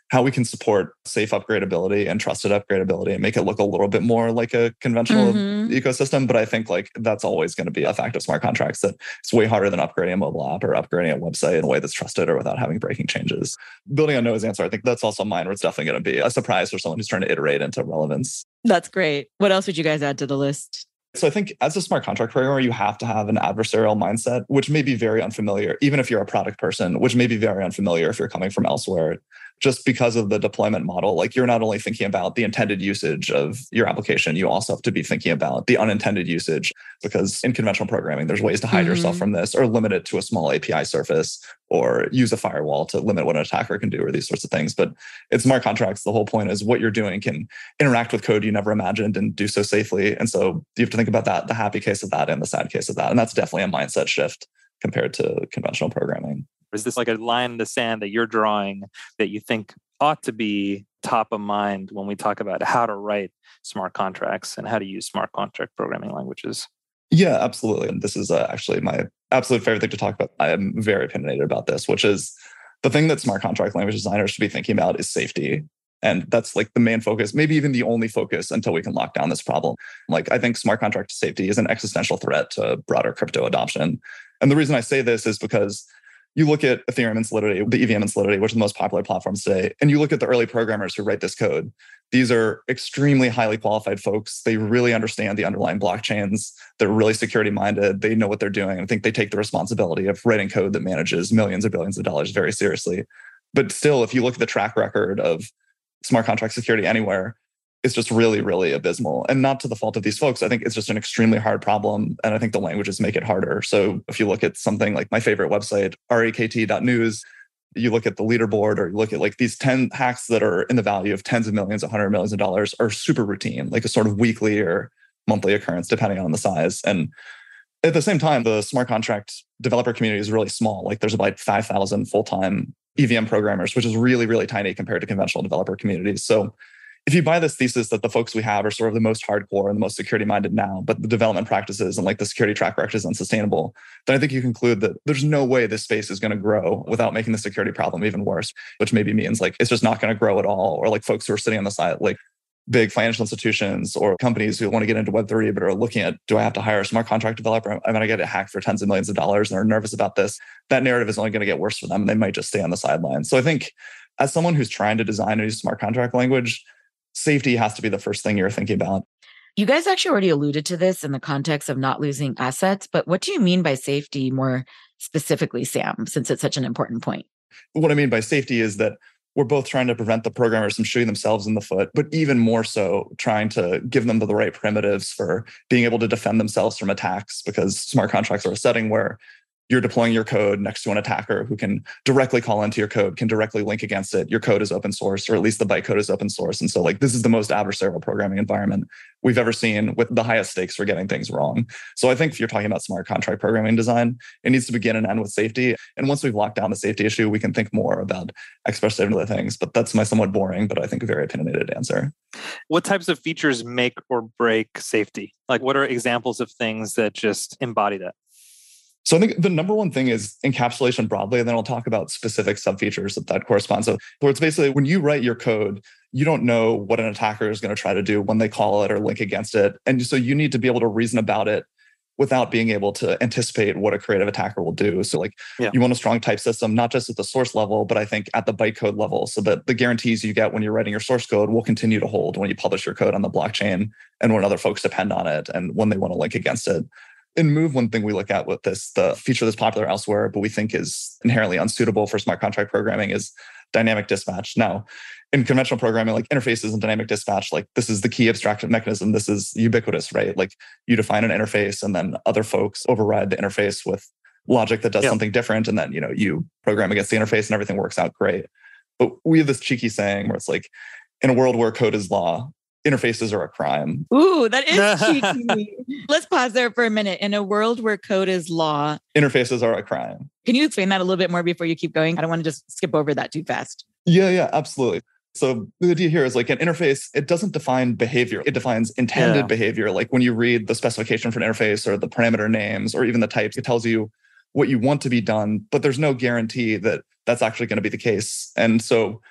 how we can support safe upgradability and trusted upgradability and make it look a little bit more like a conventional mm-hmm. ecosystem. But I think like that's always going to be a fact of smart contracts that it's way harder than upgrading a mobile app or upgrading a website in a way that's trusted or without having breaking changes. Building on Noah's answer, I think that's also mine where it's definitely going to be a surprise for someone who's trying to iterate into relevance. That's great. What else would you guys add to the list? So I think as a smart contract programmer, you have to have an adversarial mindset, which may be very unfamiliar, even if you're a product person, which may be very unfamiliar if you're coming from elsewhere just because of the deployment model. Like you're not only thinking about the intended usage of your application, you also have to be thinking about the unintended usage because in conventional programming, there's ways to hide mm-hmm. yourself from this or limit it to a small API surface or use a firewall to limit what an attacker can do or these sorts of things. But it's smart contracts. The whole point is what you're doing can interact with code you never imagined and do so safely. And so you have to think about that, the happy case of that and the sad case of that. And that's definitely a mindset shift compared to conventional programming. Is this like a line in the sand that you're drawing that you think ought to be top of mind when we talk about how to write smart contracts and how to use smart contract programming languages? Yeah, absolutely. And this is uh, actually my absolute favorite thing to talk about. I am very opinionated about this, which is the thing that smart contract language designers should be thinking about is safety. And that's like the main focus, maybe even the only focus until we can lock down this problem. Like, I think smart contract safety is an existential threat to broader crypto adoption. And the reason I say this is because you look at Ethereum and Solidity, the EVM and Solidity, which are the most popular platforms today, and you look at the early programmers who write this code. These are extremely highly qualified folks. They really understand the underlying blockchains. They're really security minded. They know what they're doing. I think they take the responsibility of writing code that manages millions or billions of dollars very seriously. But still, if you look at the track record of smart contract security anywhere, it's just really, really abysmal. And not to the fault of these folks. I think it's just an extremely hard problem. And I think the languages make it harder. So if you look at something like my favorite website, rekt.news, you look at the leaderboard or you look at like these 10 hacks that are in the value of tens of millions, 100 millions of dollars are super routine, like a sort of weekly or monthly occurrence, depending on the size. And at the same time, the smart contract developer community is really small. Like there's about 5,000 full time EVM programmers, which is really, really tiny compared to conventional developer communities. So if you buy this thesis that the folks we have are sort of the most hardcore and the most security minded now, but the development practices and like the security track record is unsustainable, then I think you conclude that there's no way this space is going to grow without making the security problem even worse, which maybe means like it's just not going to grow at all. Or like folks who are sitting on the side, like big financial institutions or companies who want to get into Web3 but are looking at do I have to hire a smart contract developer? I'm going to get it hacked for tens of millions of dollars and are nervous about this. That narrative is only going to get worse for them. And They might just stay on the sidelines. So I think as someone who's trying to design a new smart contract language, safety has to be the first thing you're thinking about. You guys actually already alluded to this in the context of not losing assets, but what do you mean by safety more specifically, Sam, since it's such an important point? What I mean by safety is that we're both trying to prevent the programmers from shooting themselves in the foot, but even more so, trying to give them the right primitives for being able to defend themselves from attacks because smart contracts are a setting where you're deploying your code next to an attacker who can directly call into your code, can directly link against it. Your code is open source, or at least the bytecode is open source. And so, like, this is the most adversarial programming environment we've ever seen with the highest stakes for getting things wrong. So, I think if you're talking about smart contract programming design, it needs to begin and end with safety. And once we've locked down the safety issue, we can think more about expressive other things. But that's my somewhat boring, but I think very opinionated answer. What types of features make or break safety? Like, what are examples of things that just embody that? So I think the number one thing is encapsulation broadly, and then I'll talk about specific subfeatures that that corresponds to. Where it's basically when you write your code, you don't know what an attacker is going to try to do when they call it or link against it, and so you need to be able to reason about it without being able to anticipate what a creative attacker will do. So, like, yeah. you want a strong type system, not just at the source level, but I think at the bytecode level, so that the guarantees you get when you're writing your source code will continue to hold when you publish your code on the blockchain and when other folks depend on it and when they want to link against it. In Move, one thing we look at with this, the feature that's popular elsewhere, but we think is inherently unsuitable for smart contract programming is dynamic dispatch. Now, in conventional programming, like interfaces and dynamic dispatch, like this is the key abstraction mechanism. This is ubiquitous, right? Like you define an interface and then other folks override the interface with logic that does yep. something different. And then, you know, you program against the interface and everything works out great. But we have this cheeky saying where it's like, in a world where code is law, interfaces are a crime. Ooh, that is cheeky. Let's pause there for a minute. In a world where code is law, interfaces are a crime. Can you explain that a little bit more before you keep going? I don't want to just skip over that too fast. Yeah, yeah, absolutely. So the idea here is like an interface, it doesn't define behavior. It defines intended yeah. behavior. Like when you read the specification for an interface or the parameter names or even the types, it tells you what you want to be done, but there's no guarantee that that's actually going to be the case. And so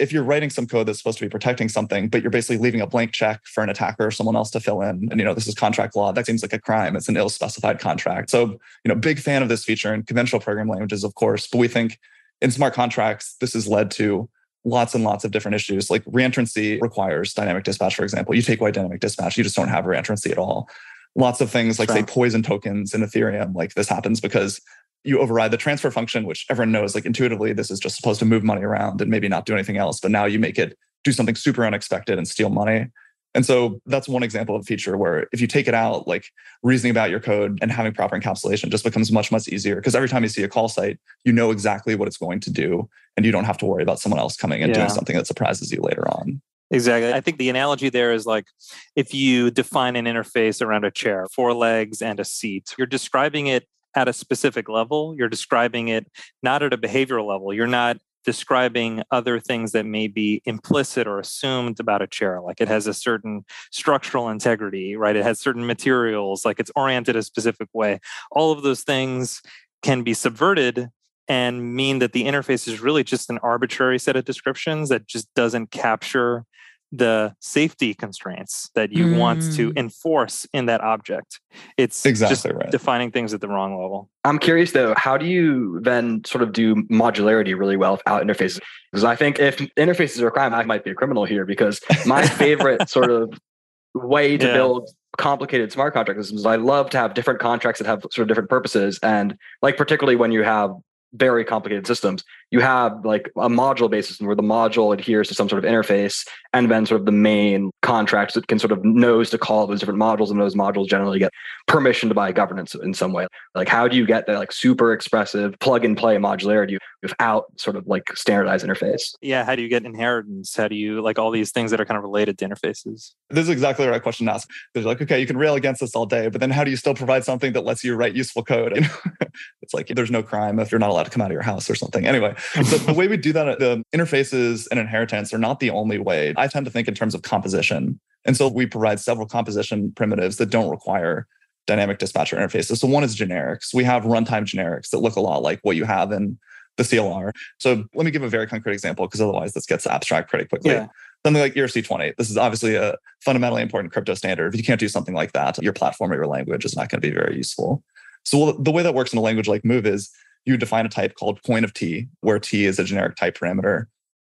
if you're writing some code that's supposed to be protecting something, but you're basically leaving a blank check for an attacker or someone else to fill in, and you know, this is contract law, that seems like a crime. It's an ill-specified contract. So, you know, big fan of this feature in conventional programming languages, of course, but we think in smart contracts, this has led to lots and lots of different issues. Like reentrancy requires dynamic dispatch, for example. You take away dynamic dispatch, you just don't have reentrancy at all. Lots of things like, sure. say, poison tokens in Ethereum, like this happens because you override the transfer function, which everyone knows, like intuitively, this is just supposed to move money around and maybe not do anything else. But now you make it do something super unexpected and steal money. And so that's one example of a feature where if you take it out, like reasoning about your code and having proper encapsulation just becomes much, much easier. Because every time you see a call site, you know exactly what it's going to do. And you don't have to worry about someone else coming and yeah. doing something that surprises you later on. Exactly. I think the analogy there is like if you define an interface around a chair, four legs and a seat, you're describing it at a specific level. You're describing it not at a behavioral level. You're not describing other things that may be implicit or assumed about a chair like it has a certain structural integrity right it has certain materials like it's oriented a specific way all of those things can be subverted and mean that the interface is really just an arbitrary set of descriptions that just doesn't capture the safety constraints that you mm. want to mm. enforce in that object. It's exactly just right. defining things at the wrong level. I'm curious though, how do you then sort of do modularity really well without interfaces? Because I think if interfaces are a crime, I might be a criminal here because my favorite sort of way to yeah. build complicated smart contract systems. I love to have different contracts that have sort of different purposes. And like particularly when you have very complicated systems you have like a module based system where the module adheres to some sort of interface and then sort of the main contracts that can sort of knows to call those different modules and those modules generally get permission to by governance in some way. Like how do you get that like super expressive plug and play modularity without sort of like standardized interface? Yeah how do you get inheritance? How do you like all these things that are kind of related to interfaces? This is exactly the right question to ask. They're like okay you can rail against this all day but then how do you still provide something that lets you write useful code? And it's like there's no crime if you're not allowed to come out of your house or something. Anyway so the way we do that the interfaces and inheritance are not the only way i tend to think in terms of composition and so we provide several composition primitives that don't require dynamic dispatcher interfaces so one is generics we have runtime generics that look a lot like what you have in the CLR. So let me give a very concrete example because otherwise this gets abstract pretty quickly. Yeah. Something like ERC20. This is obviously a fundamentally important crypto standard. If you can't do something like that, your platform or your language is not going to be very useful. So the way that works in a language like Move is you define a type called coin of T, where T is a generic type parameter.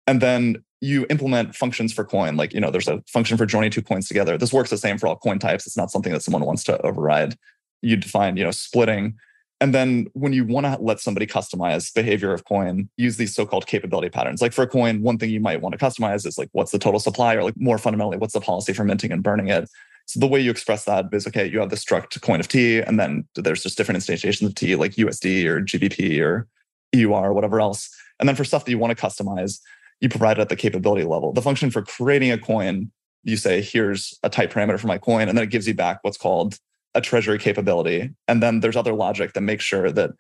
And then you implement functions for coin. Like, you know, there's a function for joining two coins together. This works the same for all coin types. It's not something that someone wants to override. You define, you know, splitting and then when you want to let somebody customize behavior of coin, use these so-called capability patterns. Like for a coin, one thing you might want to customize is like what's the total supply, or like more fundamentally, what's the policy for minting and burning it. So the way you express that is okay, you have the struct coin of T, and then there's just different instantiations of T, like USD or GBP or EUR or whatever else. And then for stuff that you want to customize, you provide it at the capability level. The function for creating a coin, you say, here's a type parameter for my coin, and then it gives you back what's called a treasury capability. And then there's other logic that makes sure that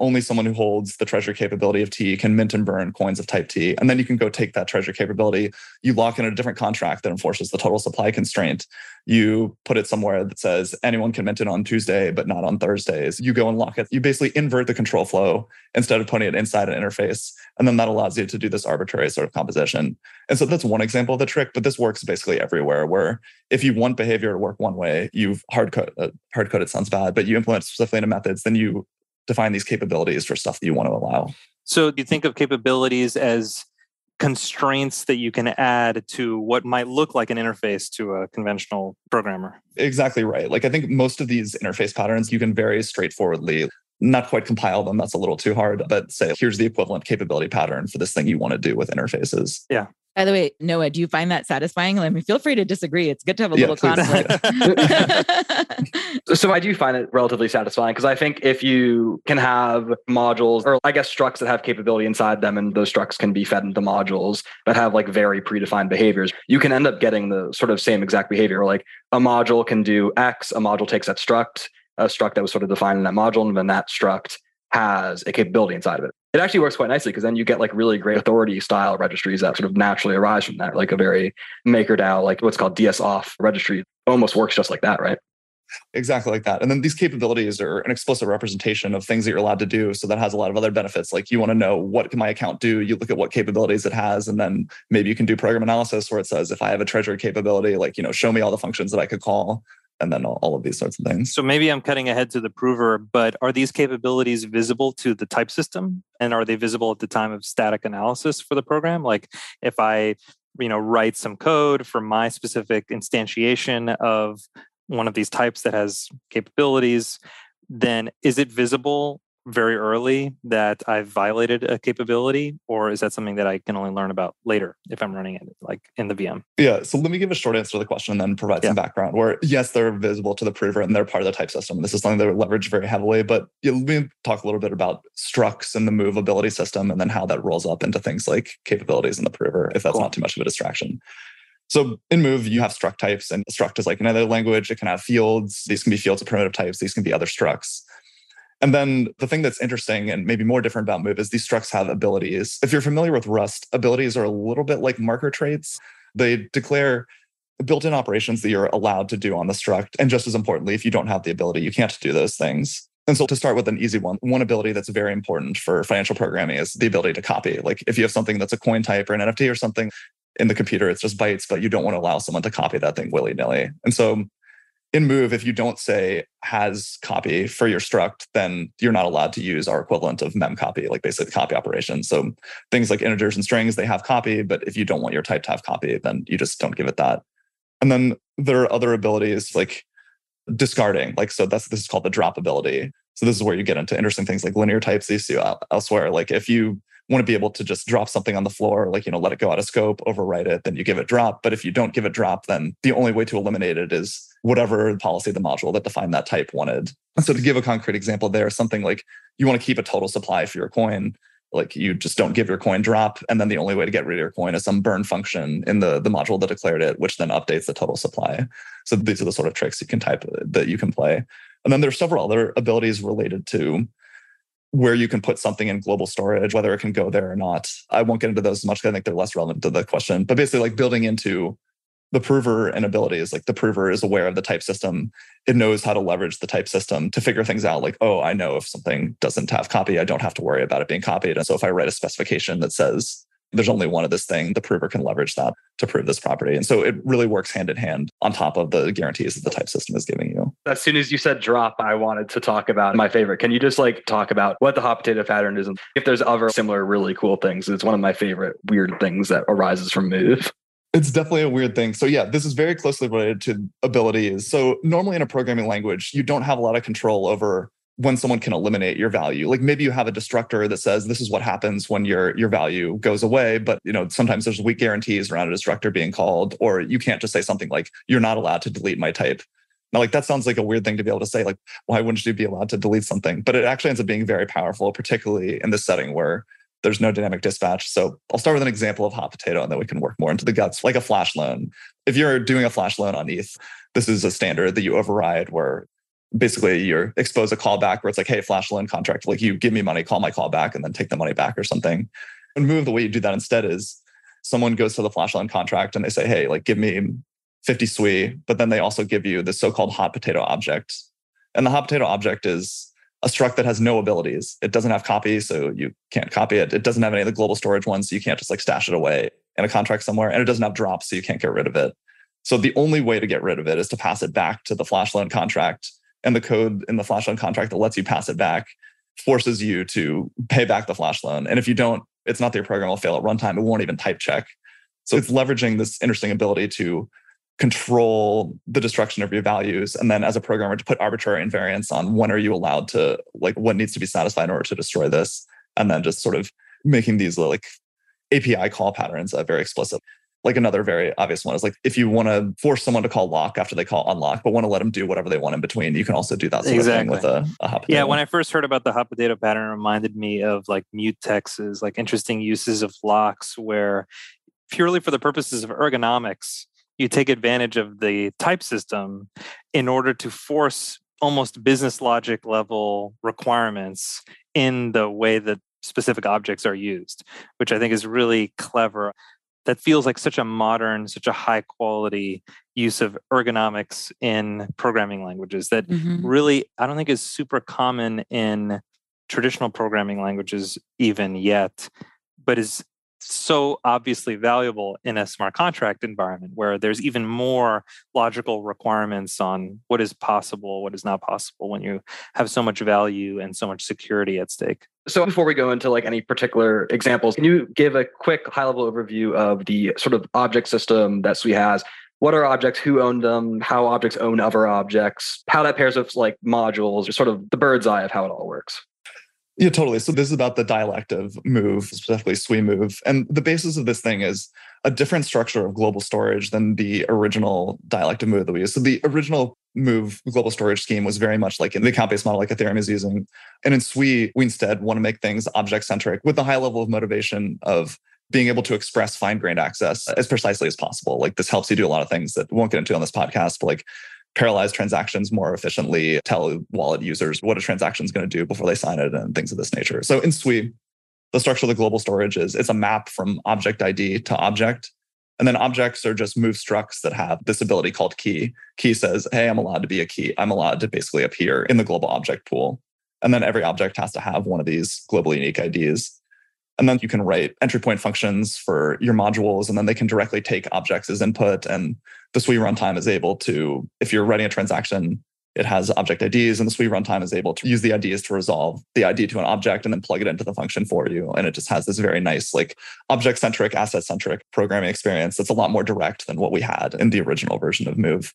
only someone who holds the treasury capability of T can mint and burn coins of type T. And then you can go take that treasury capability, you lock in a different contract that enforces the total supply constraint. You put it somewhere that says anyone can mint it on Tuesday, but not on Thursdays. You go and lock it. You basically invert the control flow instead of putting it inside an interface. And then that allows you to do this arbitrary sort of composition. And so that's one example of the trick, but this works basically everywhere where if you want behavior to work one way, you've hard code, uh, hard code, it sounds bad, but you implement specifically into methods, then you define these capabilities for stuff that you want to allow. So you think of capabilities as constraints that you can add to what might look like an interface to a conventional programmer. Exactly right. Like I think most of these interface patterns you can very straightforwardly not quite compile them. That's a little too hard, but say, here's the equivalent capability pattern for this thing you want to do with interfaces. Yeah. By the way, Noah, do you find that satisfying? I mean, feel free to disagree. It's good to have a yeah, little conflict. so I do find it relatively satisfying because I think if you can have modules or I guess structs that have capability inside them and those structs can be fed into modules that have like very predefined behaviors, you can end up getting the sort of same exact behavior. Like a module can do X, a module takes that struct, a struct that was sort of defined in that module, and then that struct has a capability inside of it. It actually works quite nicely because then you get like really great authority style registries that sort of naturally arise from that, like a very MakerDAO, like what's called DS-Auth registry almost works just like that, right? Exactly like that. And then these capabilities are an explicit representation of things that you're allowed to do. So that has a lot of other benefits. Like you want to know what can my account do? You look at what capabilities it has, and then maybe you can do program analysis where it says if I have a treasury capability, like you know, show me all the functions that I could call and then all, all of these sorts of things. So maybe I'm cutting ahead to the prover, but are these capabilities visible to the type system? And are they visible at the time of static analysis for the program? Like if I, you know, write some code for my specific instantiation of one of these types that has capabilities, then is it visible very early that I've violated a capability, or is that something that I can only learn about later if I'm running it like in the VM? Yeah. So let me give a short answer to the question and then provide yeah. some background. Where yes, they're visible to the prover and they're part of the type system. This is something that we leverage very heavily. But yeah, let me talk a little bit about structs and the movability system and then how that rolls up into things like capabilities in the prover, if that's cool. not too much of a distraction. So in Move, you have struct types, and struct is like another language. It can have fields. These can be fields of primitive types. These can be other structs. And then the thing that's interesting and maybe more different about Move is these structs have abilities. If you're familiar with Rust, abilities are a little bit like marker traits. They declare built-in operations that you're allowed to do on the struct. And just as importantly, if you don't have the ability, you can't do those things. And so to start with an easy one, one ability that's very important for financial programming is the ability to copy. Like if you have something that's a coin type or an NFT or something in the computer, it's just bytes, but you don't want to allow someone to copy that thing willy-nilly. And so in move if you don't say has copy for your struct then you're not allowed to use our equivalent of mem copy like basically the copy operation. So things like integers and strings they have copy but if you don't want your type to have copy then you just don't give it that. And then there are other abilities like discarding like so that's this is called the drop ability. So this is where you get into interesting things like linear types you see elsewhere. Like if you want to be able to just drop something on the floor, like, you know, let it go out of scope, overwrite it, then you give it drop. But if you don't give it drop, then the only way to eliminate it is whatever policy the module that defined that type wanted. So to give a concrete example there, something like you want to keep a total supply for your coin, like you just don't give your coin drop. And then the only way to get rid of your coin is some burn function in the, the module that declared it, which then updates the total supply. So these are the sort of tricks you can type uh, that you can play. And then there's several other abilities related to where you can put something in global storage, whether it can go there or not. I won't get into those as much because I think they're less relevant to the question. But basically, like building into the prover and abilities, like the prover is aware of the type system. It knows how to leverage the type system to figure things out. Like, oh, I know if something doesn't have copy, I don't have to worry about it being copied. And so if I write a specification that says there's only one of this thing, the prover can leverage that to prove this property. And so it really works hand in hand on top of the guarantees that the type system is giving you. As soon as you said drop, I wanted to talk about my favorite. Can you just like talk about what the hot potato pattern is and if there's other similar really cool things? It's one of my favorite weird things that arises from Move. It's definitely a weird thing. So yeah, this is very closely related to abilities. So normally in a programming language, you don't have a lot of control over when someone can eliminate your value like maybe you have a destructor that says this is what happens when your your value goes away but you know sometimes there's weak guarantees around a destructor being called or you can't just say something like you're not allowed to delete my type now like that sounds like a weird thing to be able to say like why wouldn't you be allowed to delete something but it actually ends up being very powerful particularly in this setting where there's no dynamic dispatch so i'll start with an example of hot potato and then we can work more into the guts like a flash loan if you're doing a flash loan on eth this is a standard that you override where basically you expose a callback where it's like, hey, flash loan contract, like you give me money, call my call back, and then take the money back or something. And move the way you do that instead is someone goes to the flash loan contract and they say, hey, like give me 50 Sui, but then they also give you the so-called hot potato object. And the hot potato object is a struct that has no abilities. It doesn't have copy, so you can't copy it. It doesn't have any of the global storage ones, so you can't just like stash it away in a contract somewhere. And it doesn't have drops, so you can't get rid of it. So the only way to get rid of it is to pass it back to the flash loan contract. And the code in the flash loan contract that lets you pass it back forces you to pay back the flash loan. And if you don't, it's not that your program will fail at runtime. It won't even type check. So it's leveraging this interesting ability to control the destruction of your values and then as a programmer to put arbitrary invariants on when are you allowed to like what needs to be satisfied in order to destroy this and then just sort of making these like api call patterns uh, very explicit like another very obvious one is like if you want to force someone to call lock after they call unlock but want to let them do whatever they want in between you can also do that sort exactly. of thing with a, a hot potato. yeah when i first heard about the hot potato pattern it reminded me of like mutexes like interesting uses of locks where purely for the purposes of ergonomics you take advantage of the type system in order to force almost business logic level requirements in the way that specific objects are used, which I think is really clever. That feels like such a modern, such a high quality use of ergonomics in programming languages that mm-hmm. really, I don't think is super common in traditional programming languages even yet, but is so obviously valuable in a smart contract environment where there's even more logical requirements on what is possible, what is not possible when you have so much value and so much security at stake. So before we go into like any particular examples, can you give a quick high level overview of the sort of object system that Sui has? What are objects? Who own them? How objects own other objects? How that pairs with like modules, or sort of the bird's eye of how it all works. Yeah, totally. So this is about the dialect of move, specifically Sui move. And the basis of this thing is a different structure of global storage than the original dialect of move that we use. So the original move global storage scheme was very much like in the account-based model like Ethereum is using. And in Sui, we instead want to make things object-centric with a high level of motivation of being able to express fine-grained access as precisely as possible. Like this helps you do a lot of things that won't get into on this podcast, but like parallelize transactions more efficiently, tell wallet users what a transaction is going to do before they sign it, and things of this nature. So in Sui, the structure of the global storage is it's a map from object ID to object. And then objects are just move structs that have this ability called key. Key says, hey, I'm allowed to be a key. I'm allowed to basically appear in the global object pool. And then every object has to have one of these globally unique IDs. And then you can write entry point functions for your modules, and then they can directly take objects as input. And the Sui runtime is able to, if you're writing a transaction, it has object IDs, and the Sui runtime is able to use the IDs to resolve the ID to an object and then plug it into the function for you. And it just has this very nice, like object centric, asset centric programming experience that's a lot more direct than what we had in the original version of Move.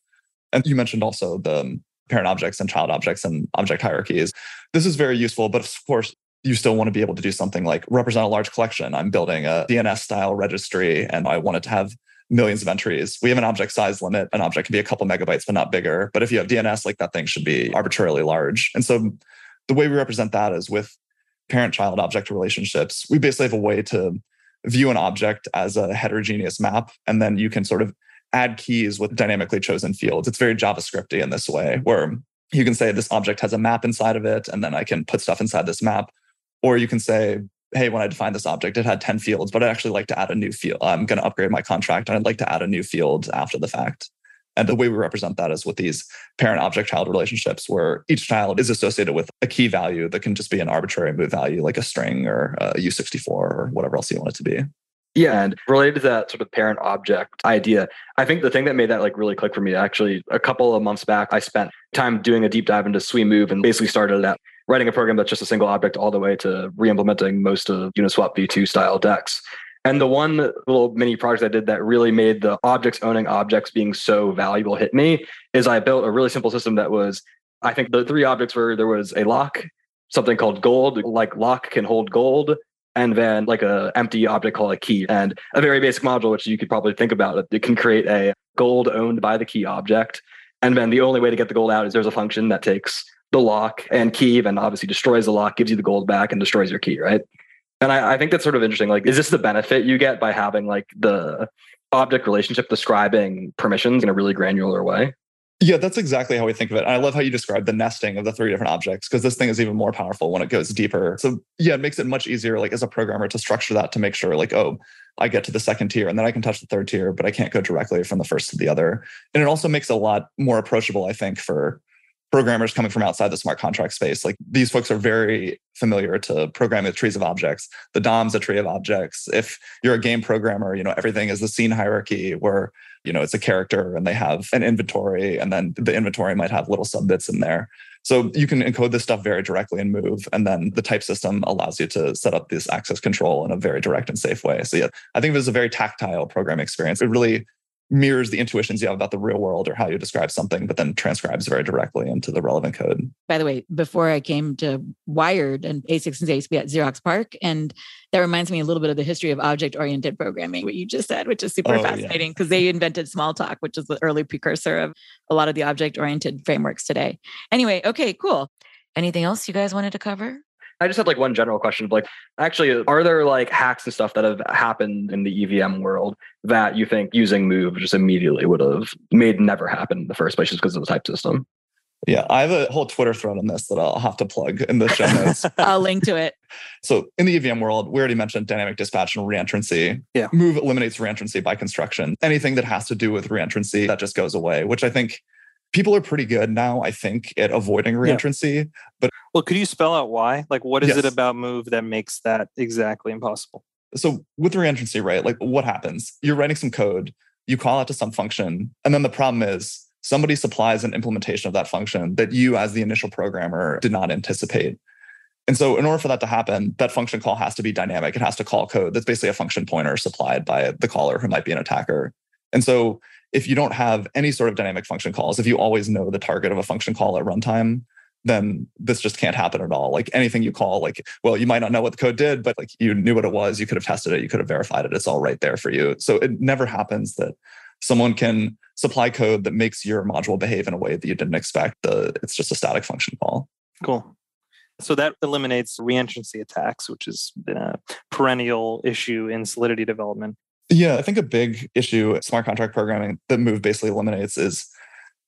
And you mentioned also the parent objects and child objects and object hierarchies. This is very useful, but of course, you still want to be able to do something like represent a large collection. I'm building a DNS style registry and I want it to have millions of entries. We have an object size limit. An object can be a couple megabytes, but not bigger. But if you have DNS, like that thing should be arbitrarily large. And so the way we represent that is with parent child object relationships. We basically have a way to view an object as a heterogeneous map. And then you can sort of add keys with dynamically chosen fields. It's very JavaScripty in this way, where you can say this object has a map inside of it, and then I can put stuff inside this map. Or you can say, hey, when I defined this object, it had 10 fields, but I'd actually like to add a new field. I'm going to upgrade my contract and I'd like to add a new field after the fact. And the way we represent that is with these parent object child relationships where each child is associated with a key value that can just be an arbitrary move value, like a string or a U64 or whatever else you want it to be. Yeah, and related to that sort of parent object idea, I think the thing that made that like really click for me actually a couple of months back, I spent time doing a deep dive into Sui Move and basically started at writing a program that's just a single object all the way to re-implementing most of Uniswap v2 style DEX. And the one little mini project I did that really made the objects owning objects being so valuable hit me is I built a really simple system that was, I think the three objects were there was a lock, something called gold, like lock can hold gold, and then like a empty object called a key and a very basic module, which you could probably think about. It can create a gold owned by the key object. And then the only way to get the gold out is there's a function that takes the lock and key and obviously destroys the lock, gives you the gold back and destroys your key, right? And I, I think that's sort of interesting. Like, is this the benefit you get by having like the object relationship describing permissions in a really granular way? Yeah, that's exactly how we think of it. I love how you describe the nesting of the three different objects because this thing is even more powerful when it goes deeper. So yeah, it makes it much easier, like as a programmer, to structure that to make sure, like, oh, I get to the second tier and then I can touch the third tier, but I can't go directly from the first to the other. And it also makes it a lot more approachable, I think, for programmers coming from outside the smart contract space. Like these folks are very familiar to programming with trees of objects. The DOM's a tree of objects. If you're a game programmer, you know, everything is the scene hierarchy where, you know, it's a character and they have an inventory and then the inventory might have little subbits in there. So you can encode this stuff very directly and move. And then the type system allows you to set up this access control in a very direct and safe way. So yeah, I think this is a very tactile programming experience. It really mirrors the intuitions you have about the real world or how you describe something, but then transcribes very directly into the relevant code. By the way, before I came to Wired and A6 and ASP at Xerox PARC, and that reminds me a little bit of the history of object oriented programming, what you just said, which is super oh, fascinating because yeah. they invented Smalltalk, which is the early precursor of a lot of the object oriented frameworks today. Anyway, okay, cool. Anything else you guys wanted to cover? I just had like one general question of like, actually, are there like hacks and stuff that have happened in the EVM world that you think using Move just immediately would have made never happen in the first place just because of the type system? Yeah, I have a whole Twitter thread on this that I'll have to plug in the show notes. I'll link to it. So in the EVM world, we already mentioned dynamic dispatch and reentrancy. Yeah. Move eliminates reentrancy by construction. Anything that has to do with reentrancy, that just goes away, which I think people are pretty good now, I think, at avoiding reentrancy. Yeah. But well, could you spell out why? Like, what is yes. it about Move that makes that exactly impossible? So with reentrancy, right? Like, what happens? You're writing some code, you call out to some function, and then the problem is somebody supplies an implementation of that function that you, as the initial programmer, did not anticipate. And so, in order for that to happen, that function call has to be dynamic. It has to call code that's basically a function pointer supplied by the caller who might be an attacker. And so, if you don't have any sort of dynamic function calls, if you always know the target of a function call at runtime, then this just can't happen at all. Like anything you call, like, well, you might not know what the code did, but like you knew what it was, you could have tested it, you could have verified it. It's all right there for you. So it never happens that someone can supply code that makes your module behave in a way that you didn't expect. The it's just a static function call. Cool. So that eliminates reentrancy attacks, which has been a perennial issue in Solidity development. Yeah, I think a big issue smart contract programming that Move basically eliminates is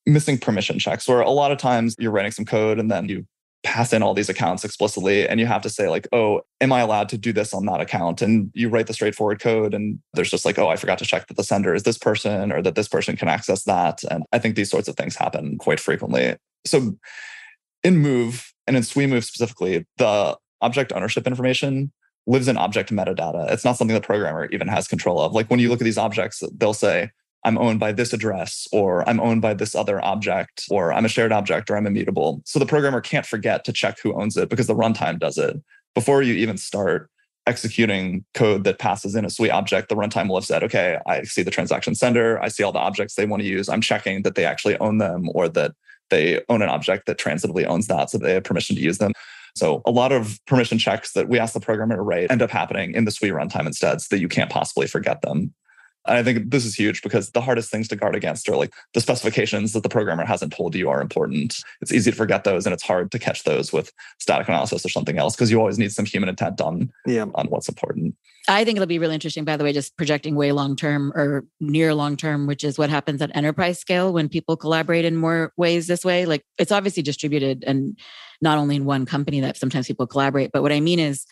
missing permission checks, where a lot of times you're writing some code and then you pass in all these accounts explicitly and you have to say like oh am i allowed to do this on that account? And you write the straightforward code and there's just like oh i forgot to check that the sender is this person or that this person can access that. And i think these sorts of things happen quite frequently. So in move and in Sui-Move specifically the object ownership information lives in object metadata. It's not something the programmer even has control of. Like when you look at these objects, they'll say, I'm owned by this address, or I'm owned by this other object, or I'm a shared object, or I'm immutable. So the programmer can't forget to check who owns it because the runtime does it. Before you even start executing code that passes in a Sui object, the runtime will have said, okay, I see the transaction sender, I see all the objects they want to use. I'm checking that they actually own them or that they own an object that transitively owns that so they have permission to use them. So a lot of permission checks that we ask the programmer to write end up happening in the Sui runtime instead so that you can't possibly forget them. And I think this is huge because the hardest things to guard against are like the specifications that the programmer hasn't told you are important. It's easy to forget those and it's hard to catch those with static analysis or something else because you always need some human intent on, yeah. on what's important. I think it'll be really interesting, by the way, just projecting way long term or near long term, which is what happens at enterprise scale when people collaborate in more ways this way. Like it's obviously distributed and not only in one company that sometimes people collaborate, but what I mean is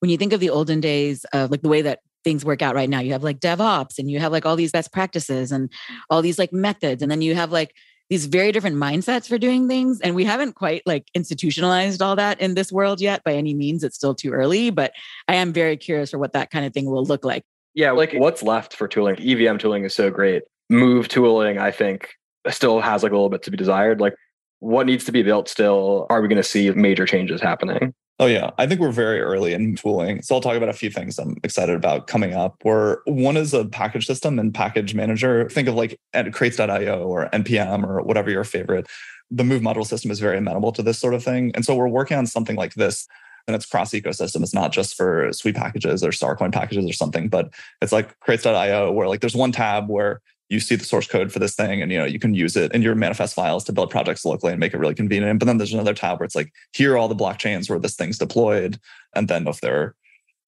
when you think of the olden days of like the way that things work out right now, you have like DevOps and you have like all these best practices and all these like methods. And then you have like these very different mindsets for doing things. And we haven't quite like institutionalized all that in this world yet by any means. It's still too early, but I am very curious for what that kind of thing will look like. Yeah, like what's left for tooling? EVM tooling is so great. Move tooling, I think, still has like a little bit to be desired. Like what needs to be built still? Are we going to see major changes happening? Oh yeah, I think we're very early in tooling. So I'll talk about a few things I'm excited about coming up. Where one is a package system and package manager. Think of like crates.io or npm or whatever your favorite. The Move module system is very amenable to this sort of thing, and so we're working on something like this. And it's cross ecosystem. It's not just for Sui packages or Starcoin packages or something, but it's like crates.io where like there's one tab where you see the source code for this thing and you know you can use it in your manifest files to build projects locally and make it really convenient but then there's another tab where it's like here are all the blockchains where this thing's deployed and then if there are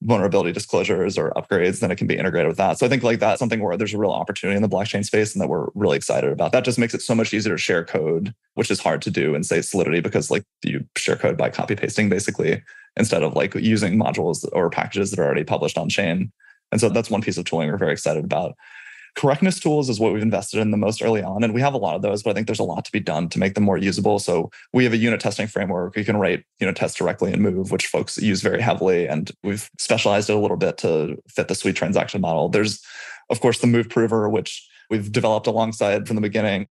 vulnerability disclosures or upgrades, then it can be integrated with that. So I think like that's something where there's a real opportunity in the blockchain space and that we're really excited about. That just makes it so much easier to share code, which is hard to do in say Solidity because like you share code by copy pasting basically instead of like using modules or packages that are already published on chain. And so that's one piece of tooling we're very excited about correctness tools is what we've invested in the most early on and we have a lot of those but i think there's a lot to be done to make them more usable. So we have a unit testing framework. You can write unit tests directly in move which folks use very heavily and we've specialized it a little bit to fit the Sui transaction model. There's of course the move prover which we've developed alongside from the beginning.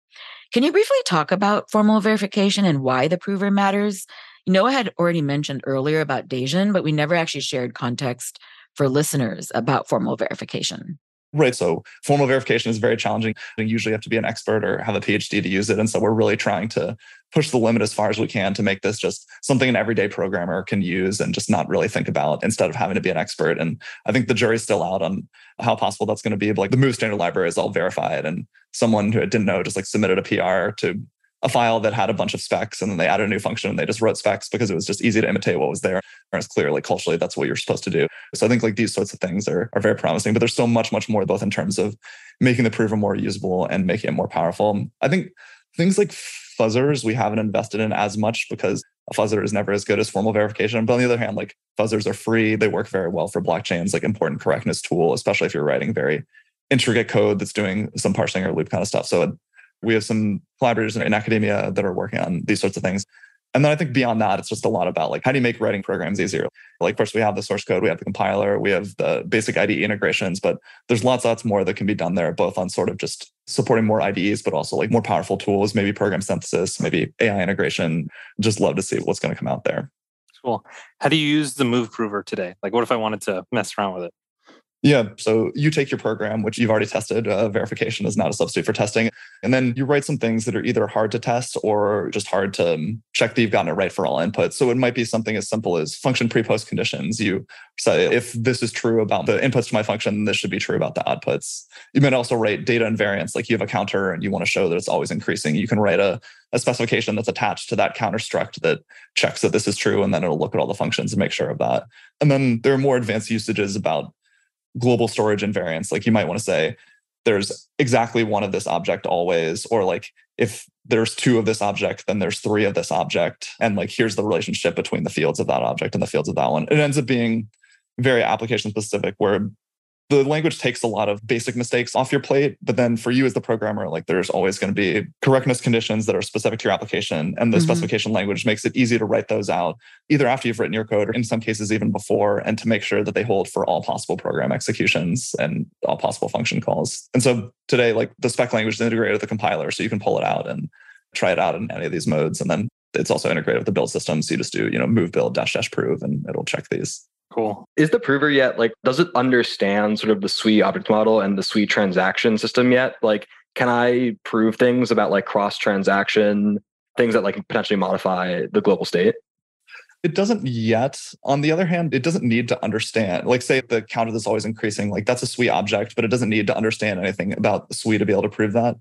Can you briefly talk about formal verification and why the prover matters? Noah had already mentioned earlier about Daejun, but we never actually shared context for listeners about formal verification Right. So formal verification is very challenging. You usually have to be an expert or have a PhD to use it. And so we're really trying to push the limit as far as we can to make this just something an everyday programmer can use and just not really think about instead of having to be an expert. And I think the jury's still out on how possible that's going to be. But like the Move standard library is all verified and someone who didn't know just like submitted a PR to a file that had a bunch of specs and then they added a new function and they just wrote specs because it was just easy to imitate what was there. And it's clear, like culturally, that's what you're supposed to do. So I think like these sorts of things are, are very promising, but there's so much, much more, both in terms of making the prover more usable and making it more powerful. I think things like fuzzers we haven't invested in as much because a fuzzer is never as good as formal verification. But on the other hand, like fuzzers are free. They work very well for blockchains, like important correctness tool, especially if you're writing very intricate code that's doing some parsing or loop kind of stuff. So we have some collaborators in academia that are working on these sorts of things. And then I think beyond that, it's just a lot about like how do you make writing programs easier? Like first we have the source code, we have the compiler, we have the basic IDE integrations, but there's lots, lots more that can be done there, both on sort of just supporting more IDEs, but also like more powerful tools, maybe program synthesis, maybe AI integration. Just love to see what's going to come out there. Cool. How do you use the Move Prover today? Like, what if I wanted to mess around with it? Yeah. So you take your program, which you've already tested. Uh, verification is not a substitute for testing. And then you write some things that are either hard to test or just hard to um, check that you've gotten it right for all inputs. So it might be something as simple as function pre post conditions. You say, if this is true about the inputs to my function, this should be true about the outputs. You might also write data invariance, like you have a counter and you want to show that it's always increasing. You can write a, a specification that's attached to that counter struct that checks that this is true. And then it'll look at all the functions and make sure of that. And then there are more advanced usages about global storage invariance. Like you might want to say, there's exactly one of this object always, or like if there's two of this object, then there's three of this object. And like here's the relationship between the fields of that object and the fields of that one. It ends up being very application specific where the language takes a lot of basic mistakes off your plate. But then for you as the programmer, like there's always going to be correctness conditions that are specific to your application. And the mm-hmm. specification language makes it easy to write those out either after you've written your code or in some cases even before, and to make sure that they hold for all possible program executions and all possible function calls. And so today, like the spec language is integrated with the compiler. So you can pull it out and try it out in any of these modes. And then it's also integrated with the build system. So you just do, you know, move build dash dash prove and it'll check these. Cool. Is the prover yet like does it understand sort of the Sui object model and the Sui transaction system yet? Like can I prove things about like cross transaction things that like potentially modify the global state? It doesn't yet. On the other hand, it doesn't need to understand. Like, say the counter that's always increasing, like that's a Sui object, but it doesn't need to understand anything about Sui to be able to prove that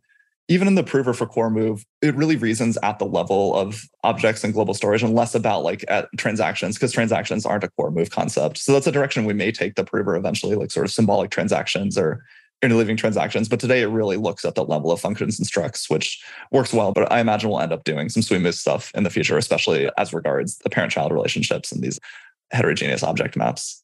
even in the prover for core move, it really reasons at the level of objects and global storage and less about like at transactions because transactions aren't a core move concept. So that's a direction we may take the prover eventually, like sort of symbolic transactions or interleaving transactions. But today it really looks at the level of functions and structs, which works well. But I imagine we'll end up doing some Sui Move stuff in the future, especially as regards the parent-child relationships and these heterogeneous object maps.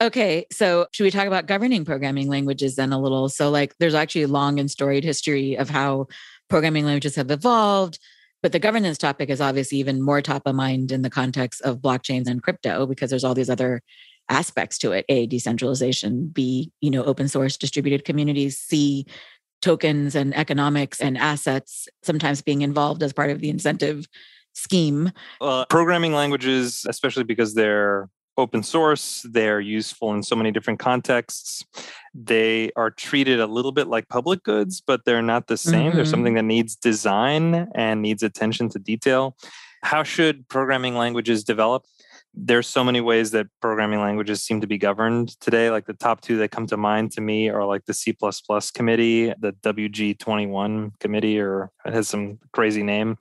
Okay, so should we talk about governing programming languages then a little? So, like, there's actually a long and storied history of how programming languages have evolved, but the governance topic is obviously even more top of mind in the context of blockchains and crypto because there's all these other aspects to it: a decentralization, b you know open source distributed communities, c tokens and economics and assets sometimes being involved as part of the incentive scheme. Uh, programming languages, especially because they're open source. They're useful in so many different contexts. They are treated a little bit like public goods, but they're not the same. Mm-hmm. They're something that needs design and needs attention to detail. How should programming languages develop? There's so many ways that programming languages seem to be governed today. Like the top two that come to mind to me are like the C committee, the WG21 committee, or it has some crazy name.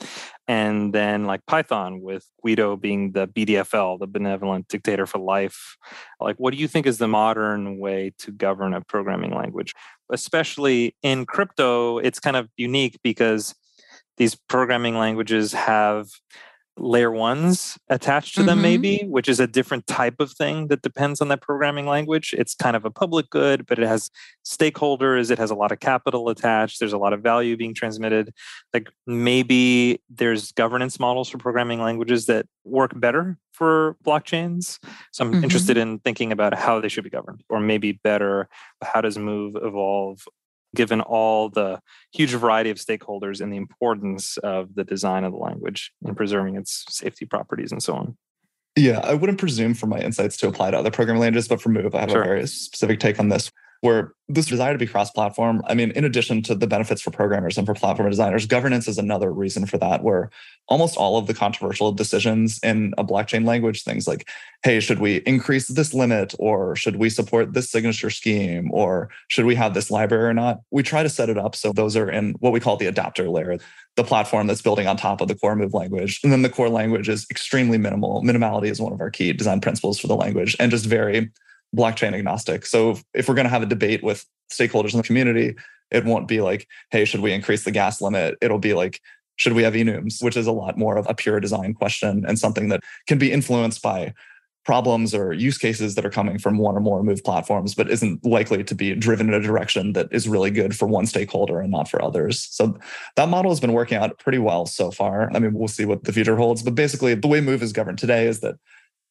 And then like Python with Guido being the BDFL, the benevolent dictator for life. Like, what do you think is the modern way to govern a programming language? Especially in crypto, it's kind of unique because these programming languages have layer ones attached to mm-hmm. them maybe which is a different type of thing that depends on that programming language it's kind of a public good but it has stakeholders it has a lot of capital attached there's a lot of value being transmitted like maybe there's governance models for programming languages that work better for blockchains so i'm mm-hmm. interested in thinking about how they should be governed or maybe better how does move evolve given all the huge variety of stakeholders and the importance of the design of the language and preserving its safety properties and so on. Yeah, I wouldn't presume for my insights to apply to other programming languages, but for Move, I have sure. a very specific take on this where this desire to be cross-platform i mean in addition to the benefits for programmers and for platform designers governance is another reason for that where almost all of the controversial decisions in a blockchain language things like hey should we increase this limit or should we support this signature scheme or should we have this library or not? We try to set it up so those are in what we call the adapter layer the platform that's building on top of the core move language. And then the core language is extremely minimal. Minimality is one of our key design principles for the language and just very blockchain agnostic. So if we're going to have a debate with stakeholders in the community, it won't be like, hey, should we increase the gas limit? It'll be like, should we have enums, which is a lot more of a pure design question and something that can be influenced by problems or use cases that are coming from one or more move platforms, but isn't likely to be driven in a direction that is really good for one stakeholder and not for others. So that model has been working out pretty well so far. I mean, we'll see what the future holds, but basically the way Move is governed today is that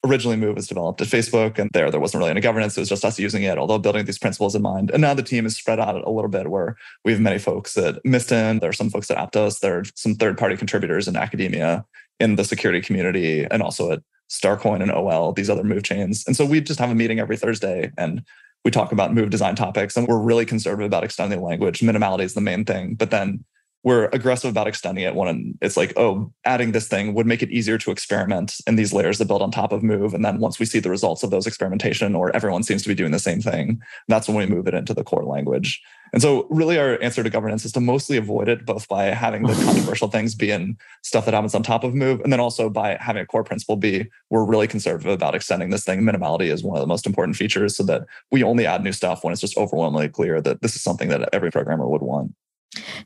originally Move was developed at Facebook, and there there wasn't really any governance. It was just us using it, although building these principles in mind. And now the team is spread out a little bit, where we have many folks at Mysten. There are some folks at Aptos. There are some third party contributors in academia, in the security community, and also at Starcoin and OL, these other Move chains. And so we just have a meeting every Thursday, and we talk about Move design topics. And we're really conservative about extending the language. Minimality is the main thing, but then we're aggressive about extending it when it's like, oh, adding this thing would make it easier to experiment in these layers that build on top of Move. And then once we see the results of those experimentation, or everyone seems to be doing the same thing, that's when we move it into the core language. And so, really, our answer to governance is to mostly avoid it, both by having the controversial things be in stuff that happens on top of Move, and then also by having a core principle be we're really conservative about extending this thing. Minimality is one of the most important features, so that we only add new stuff when it's just overwhelmingly clear that this is something that every programmer would want.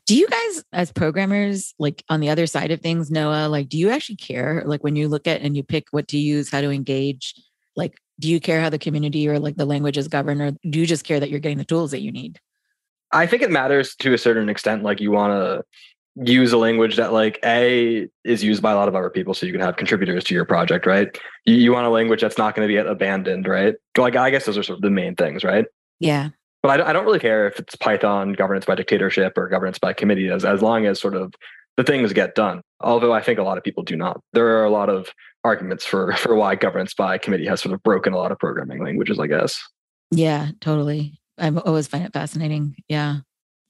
Do you guys, as programmers, like on the other side of things, Noah, like, do you actually care? Like, when you look at and you pick what to use, how to engage, like, do you care how the community or like the language is governed, or do you just care that you're getting the tools that you need? I think it matters to a certain extent. Like, you want to use a language that, like, A, is used by a lot of other people so you can have contributors to your project, right? You, you want a language that's not going to be abandoned, right? Like, I guess those are sort of the main things, right? Yeah but I, I don't really care if it's Python governance by dictatorship or governance by committee, as as long as sort of the things get done. Although I think a lot of people do not. There are a lot of arguments for for why governance by committee has sort of broken a lot of programming languages. I guess. Yeah, totally. I've always find it fascinating. Yeah.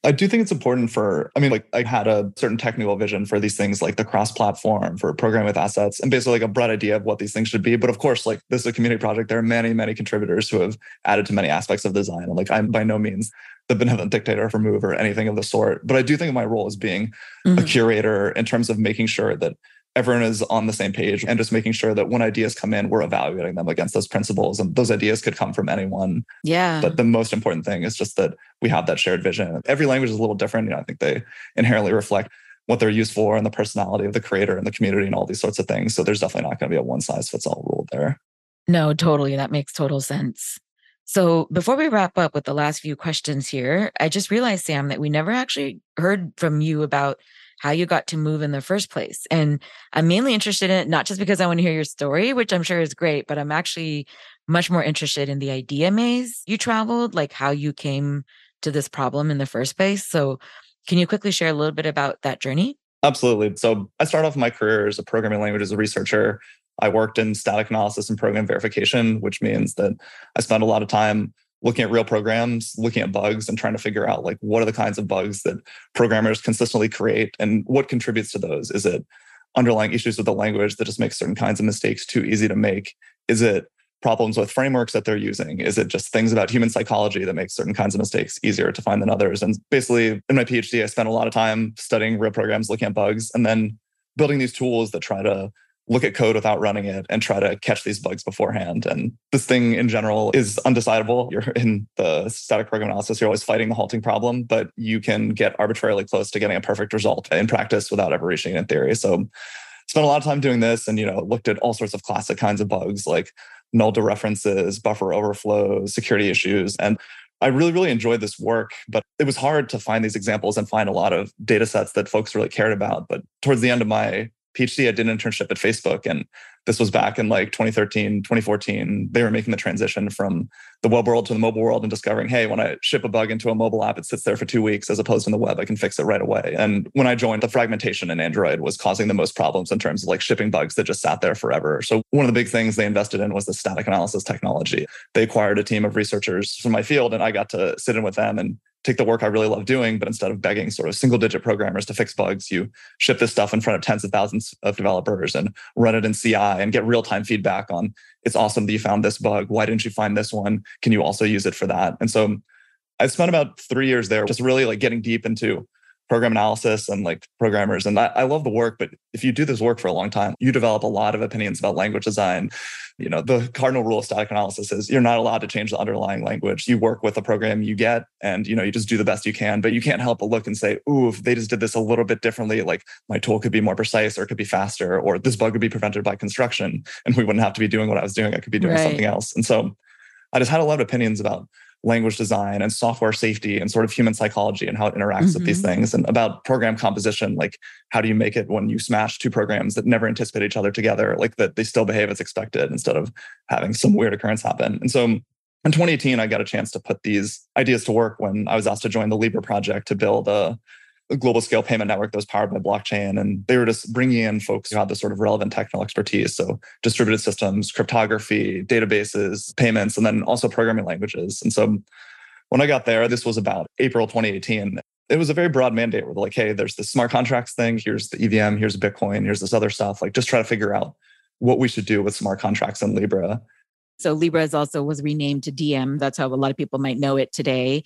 I do think it's important for, I mean, like I had a certain technical vision for these things like the cross platform for programming with assets and basically like a broad idea of what these things should be. But of course, like this is a community project. There are many, many contributors who have added to many aspects of design. And like I'm by no means the benevolent dictator for Move or anything of the sort. But I do think of my role as being mm-hmm. a curator in terms of making sure that everyone is on the same page and just making sure that when ideas come in, we're evaluating them against those principles. And those ideas could come from anyone. Yeah. But the most important thing is just that we have that shared vision. Every language is a little different. You know, I think they inherently reflect what they're used for and the personality of the creator and the community and all these sorts of things. So there's definitely not going to be a one size fits all rule there. No, totally. That makes total sense. So before we wrap up with the last few questions here, I just realized, Sam, that we never actually heard from you about how you got to move in the first place. And I'm mainly interested in it, not just because I want to hear your story, which I'm sure is great, but I'm actually much more interested in the idea maze you traveled, like how you came to this problem in the first place. So, can you quickly share a little bit about that journey? Absolutely. So, I started off my career as a programming language as a researcher. I worked in static analysis and program verification, which means that I spent a lot of time looking at real programs, looking at bugs and trying to figure out like what are the kinds of bugs that programmers consistently create and what contributes to those? Is it underlying issues with the language that just makes certain kinds of mistakes too easy to make? Is it problems with frameworks that they're using? Is it just things about human psychology that makes certain kinds of mistakes easier to find than others? And basically, in my PhD, I spent a lot of time studying real programs, looking at bugs, and then building these tools that try to look at code without running it and try to catch these bugs beforehand. And this thing in general is undecidable. You're in the static program analysis, you're always fighting the halting problem, but you can get arbitrarily close to getting a perfect result in practice without ever reaching it in theory. So spent a lot of time doing this and you know looked at all sorts of classic kinds of bugs like null dereferences, buffer overflows, security issues. And I really, really enjoyed this work, but it was hard to find these examples and find a lot of data sets that folks really cared about. But towards the end of my PhD, I did an internship at Facebook. And this was back in like 2013, 2014. They were making the transition from the web world to the mobile world and discovering, hey, when I ship a bug into a mobile app, it sits there for two weeks as opposed to the web, I can fix it right away. And when I joined, the fragmentation in Android was causing the most problems in terms of like shipping bugs that just sat there forever. So one of the big things they invested in was the static analysis technology. They acquired a team of researchers from my field, and I got to sit in with them and take the work I really love doing, but instead of begging sort of single digit programmers to fix bugs, you ship this stuff in front of tens of thousands of developers and run it in CI and get real time feedback on it's awesome that you found this bug. Why didn't you find this one? Can you also use it for that? And so I spent about three years there just really like getting deep into program analysis and like programmers. And I, I, love the work, but if you do this work for a long time, you develop a lot of opinions about language design. You know, the cardinal rule of static analysis is you're not allowed to change the underlying language. You work with the program you get and you know, you just do the best you can, but you can't help but look and say, ooh, if they just did this a little bit differently, like my tool could be more precise or it could be faster, or this bug could be prevented by construction and we wouldn't have to be doing what I was doing. I could be doing right. something else. And so I just had a lot of opinions about language design and software safety and sort of human psychology and how it interacts mm-hmm. with these mm-hmm. things and about program composition like how do you make it when you smash two programs that never anticipate each other together like that they still behave as expected instead of having some weird occurrence happen and so in 2018 i got a chance to put these ideas to work when i was asked to join the libra project to build a a global scale payment network that was powered by blockchain. And they were just bringing in folks who had the sort of relevant technical expertise. So distributed systems, cryptography, databases, payments, and then also programming languages. And so when I got there, this was about April 2018. It was a very broad mandate where they're like, hey, there's the smart contracts thing, here's the EVM, here's Bitcoin, here's this other stuff. Like just try to figure out what we should do with smart contracts and Libra. So Libra is also was renamed to Diem. That's how a lot of people might know it today.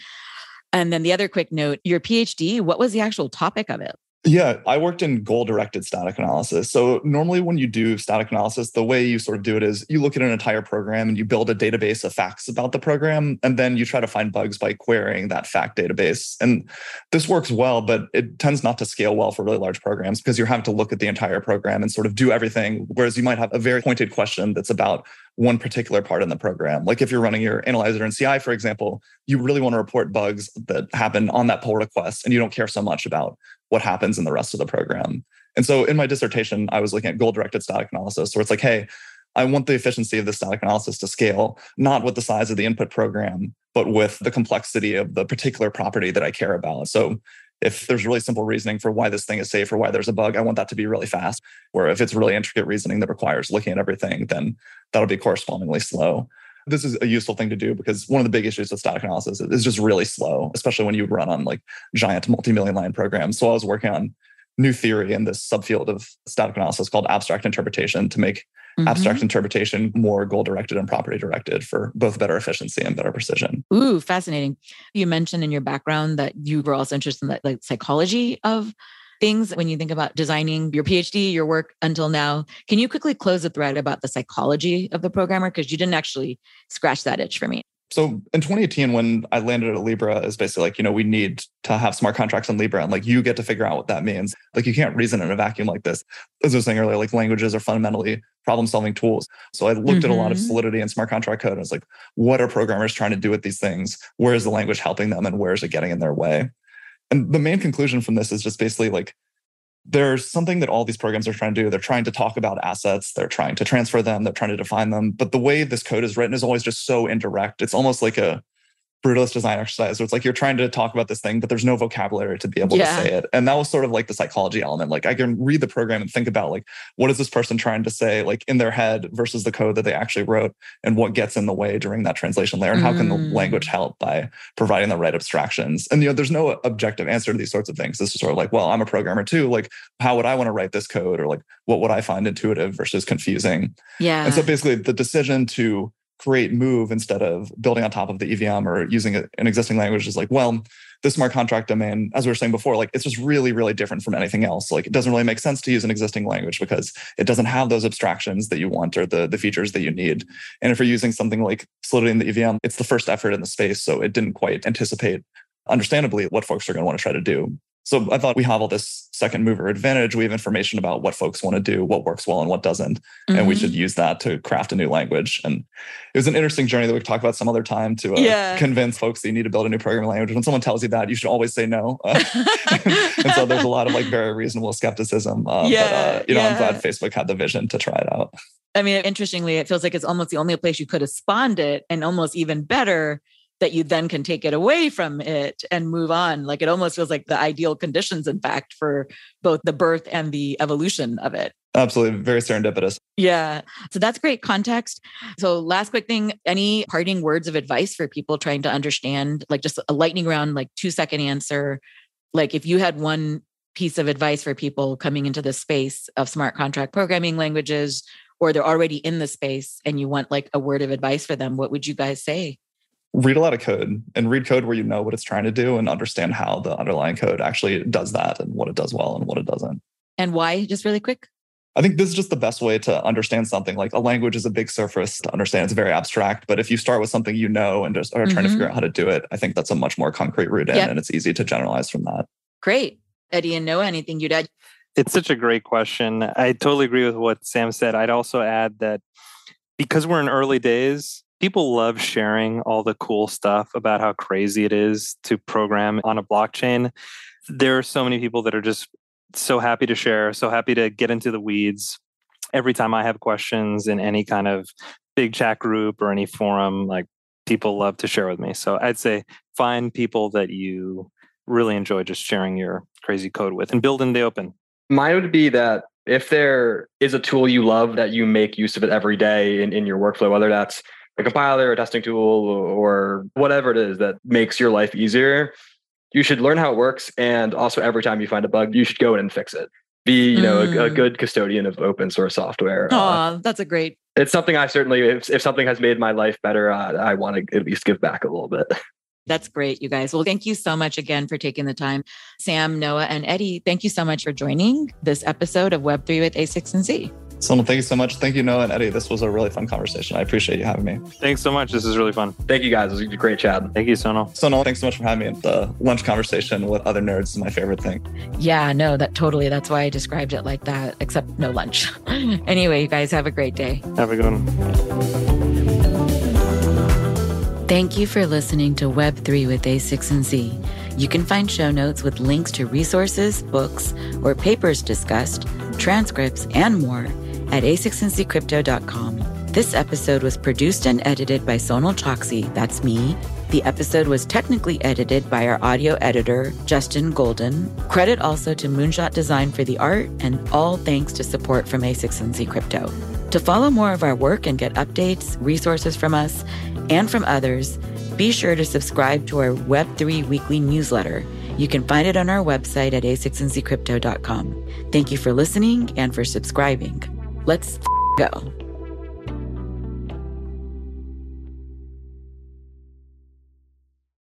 And then the other quick note your PhD, what was the actual topic of it? Yeah, I worked in goal directed static analysis. So, normally when you do static analysis, the way you sort of do it is you look at an entire program and you build a database of facts about the program, and then you try to find bugs by querying that fact database. And this works well, but it tends not to scale well for really large programs because you're having to look at the entire program and sort of do everything. Whereas you might have a very pointed question that's about one particular part in the program. Like if you're running your analyzer in CI, for example, you really want to report bugs that happen on that pull request and you don't care so much about what happens in the rest of the program. And so in my dissertation, I was looking at goal directed static analysis, where it's like, hey, I want the efficiency of the static analysis to scale, not with the size of the input program, but with the complexity of the particular property that I care about. So if there's really simple reasoning for why this thing is safe or why there's a bug, I want that to be really fast. Where if it's really intricate reasoning that requires looking at everything, then that'll be correspondingly slow. This is a useful thing to do because one of the big issues with static analysis is just really slow, especially when you run on like giant multi-million line programs. So I was working on new theory in this subfield of static analysis called abstract interpretation to make mm-hmm. abstract interpretation more goal directed and property directed for both better efficiency and better precision. Ooh, fascinating. You mentioned in your background that you were also interested in the like psychology of things when you think about designing your PhD, your work until now. Can you quickly close the thread about the psychology of the programmer? Because you didn't actually scratch that itch for me. So in 2018, when I landed at Libra, is basically like, you know, we need to have smart contracts in Libra. And like you get to figure out what that means. Like you can't reason in a vacuum like this. As I was saying earlier, like languages are fundamentally problem solving tools. So I looked mm-hmm. at a lot of mm-hmm. solidity and smart contract code. And I was like, what are programmers trying to do with these things? Where is the language helping them and where is it getting in their way? And the main conclusion from this is just basically like there's something that all these programs are trying to do. They're trying to talk about assets, they're trying to transfer them, they're trying to define them. But the way this code is written is always just so indirect. It's almost like a brutalist design exercise where it's like you're trying to talk about this thing, but there's no vocabulary to be able Yeah. to say it. And that was sort of like the psychology element. Like I can read the program and think about like what is this person trying to say like in their head versus the code that they actually wrote and what gets in the way during that translation layer and how can the Mm. language help by providing the right abstractions. And you know, there's no objective answer to these sorts of things. This is sort of like, well, I'm a programmer too. Like, how would I want to write this code? Or like what would I find intuitive versus confusing? Yeah. And so basically the decision to create move instead of building on top of the EVM or using an existing language is like, well, the smart contract domain, as we were saying before, like it's just really, really different from anything else. Like it doesn't really make sense to use an existing language because it doesn't have those abstractions that you want or the, the features that you need. And if you're using something like Solidity in the EVM, it's the first effort in the space. So it didn't quite anticipate, understandably, what folks are going to want to try to do. So I thought we have all this second mover advantage. We have information about what folks want to do, what works well and what doesn't and we should use that to craft a new language. And it was an interesting journey that we could talk about some other time to uh, Yeah. convince folks that you need to build a new programming language. When someone tells you that, you should always say no. Uh, and so there's a lot of like very reasonable skepticism. Uh, but Yeah, uh, you know, I'm glad Facebook had the vision to try it out. I mean, interestingly, it feels like it's almost the only place you could have spawned it, and almost even better that you then can take it away from it and move on. Like it almost feels like the ideal conditions, in fact, for both the birth and the evolution of it. Absolutely, very serendipitous. Yeah. So that's great context. So, last quick thing any parting words of advice for people trying to understand, like just a lightning round, like two second answer? Like, if you had one piece of advice for people coming into the space of smart contract programming languages, or they're already in the space and you want like a word of advice for them, what would you guys say? Read a lot of code and read code where you know what it's trying to do and understand how the underlying code actually does that and what it does well and what it doesn't. And why? Just really quick. I think this is just the best way to understand something. Like a language is a big surface to understand. It's very abstract. But if you start with something you know and just are trying to Mhm. figure out how to do it, I think that's a much more concrete route in Yep. and it's easy to generalize from that. Great. Eddie and Noah, anything you'd add? It's such a great question. I totally agree with what Sam said. I'd also add that because we're in early days, people love sharing all the cool stuff about how crazy it is to program on a blockchain. There are so many people that are just so happy to share, so happy to get into the weeds. Every time I have questions in any kind of big chat group or any forum, like people love to share with me. So I'd say find people that you really enjoy just sharing your crazy code with and build in the open. Mine would be that if there is a tool you love that you make use of it every day in, in your workflow, whether that's a compiler, a testing tool, or whatever it is that makes your life easier, you should learn how it works. And also, every time you find a bug, you should go in and fix it. Be, you know, a, a Mm. good custodian of open source software. Uh, Oh, that's a great. it's something I certainly, if, if something has made my life better, uh, I want to at least give back a little bit. That's great, you guys. Well, thank you so much again for taking the time. Sam, Noah, and Eddie, thank you so much for joining this episode of Web3 with a16z. So thank you so much. Thank you, Noah and Eddie. This was a really fun conversation. I appreciate you having me. Thanks so much. This is really fun. Thank you guys. It was a great chat. Thank you, Sonal. So Noah, thanks so much for having me. The lunch conversation with other nerds is my favorite thing. Yeah, no, that totally. That's why I described it like that, except no lunch. anyway, you guys have a great day. Have a good one. Thank you for listening to Web3 with a16z. You can find show notes with links to resources, books, or papers discussed, transcripts, and more at a16zcrypto.com. This episode was produced and edited by Sonal Chokshi, that's me. The episode was technically edited by our audio editor, Justin Golden. Credit also to Moonshot Design for the art, and all thanks to support from a16z Crypto. To follow more of our work and get updates, resources from us, and from others, be sure to subscribe to our Web3 weekly newsletter. You can find it on our website at a16zcrypto.com. Thank you for listening and for subscribing. Let's go.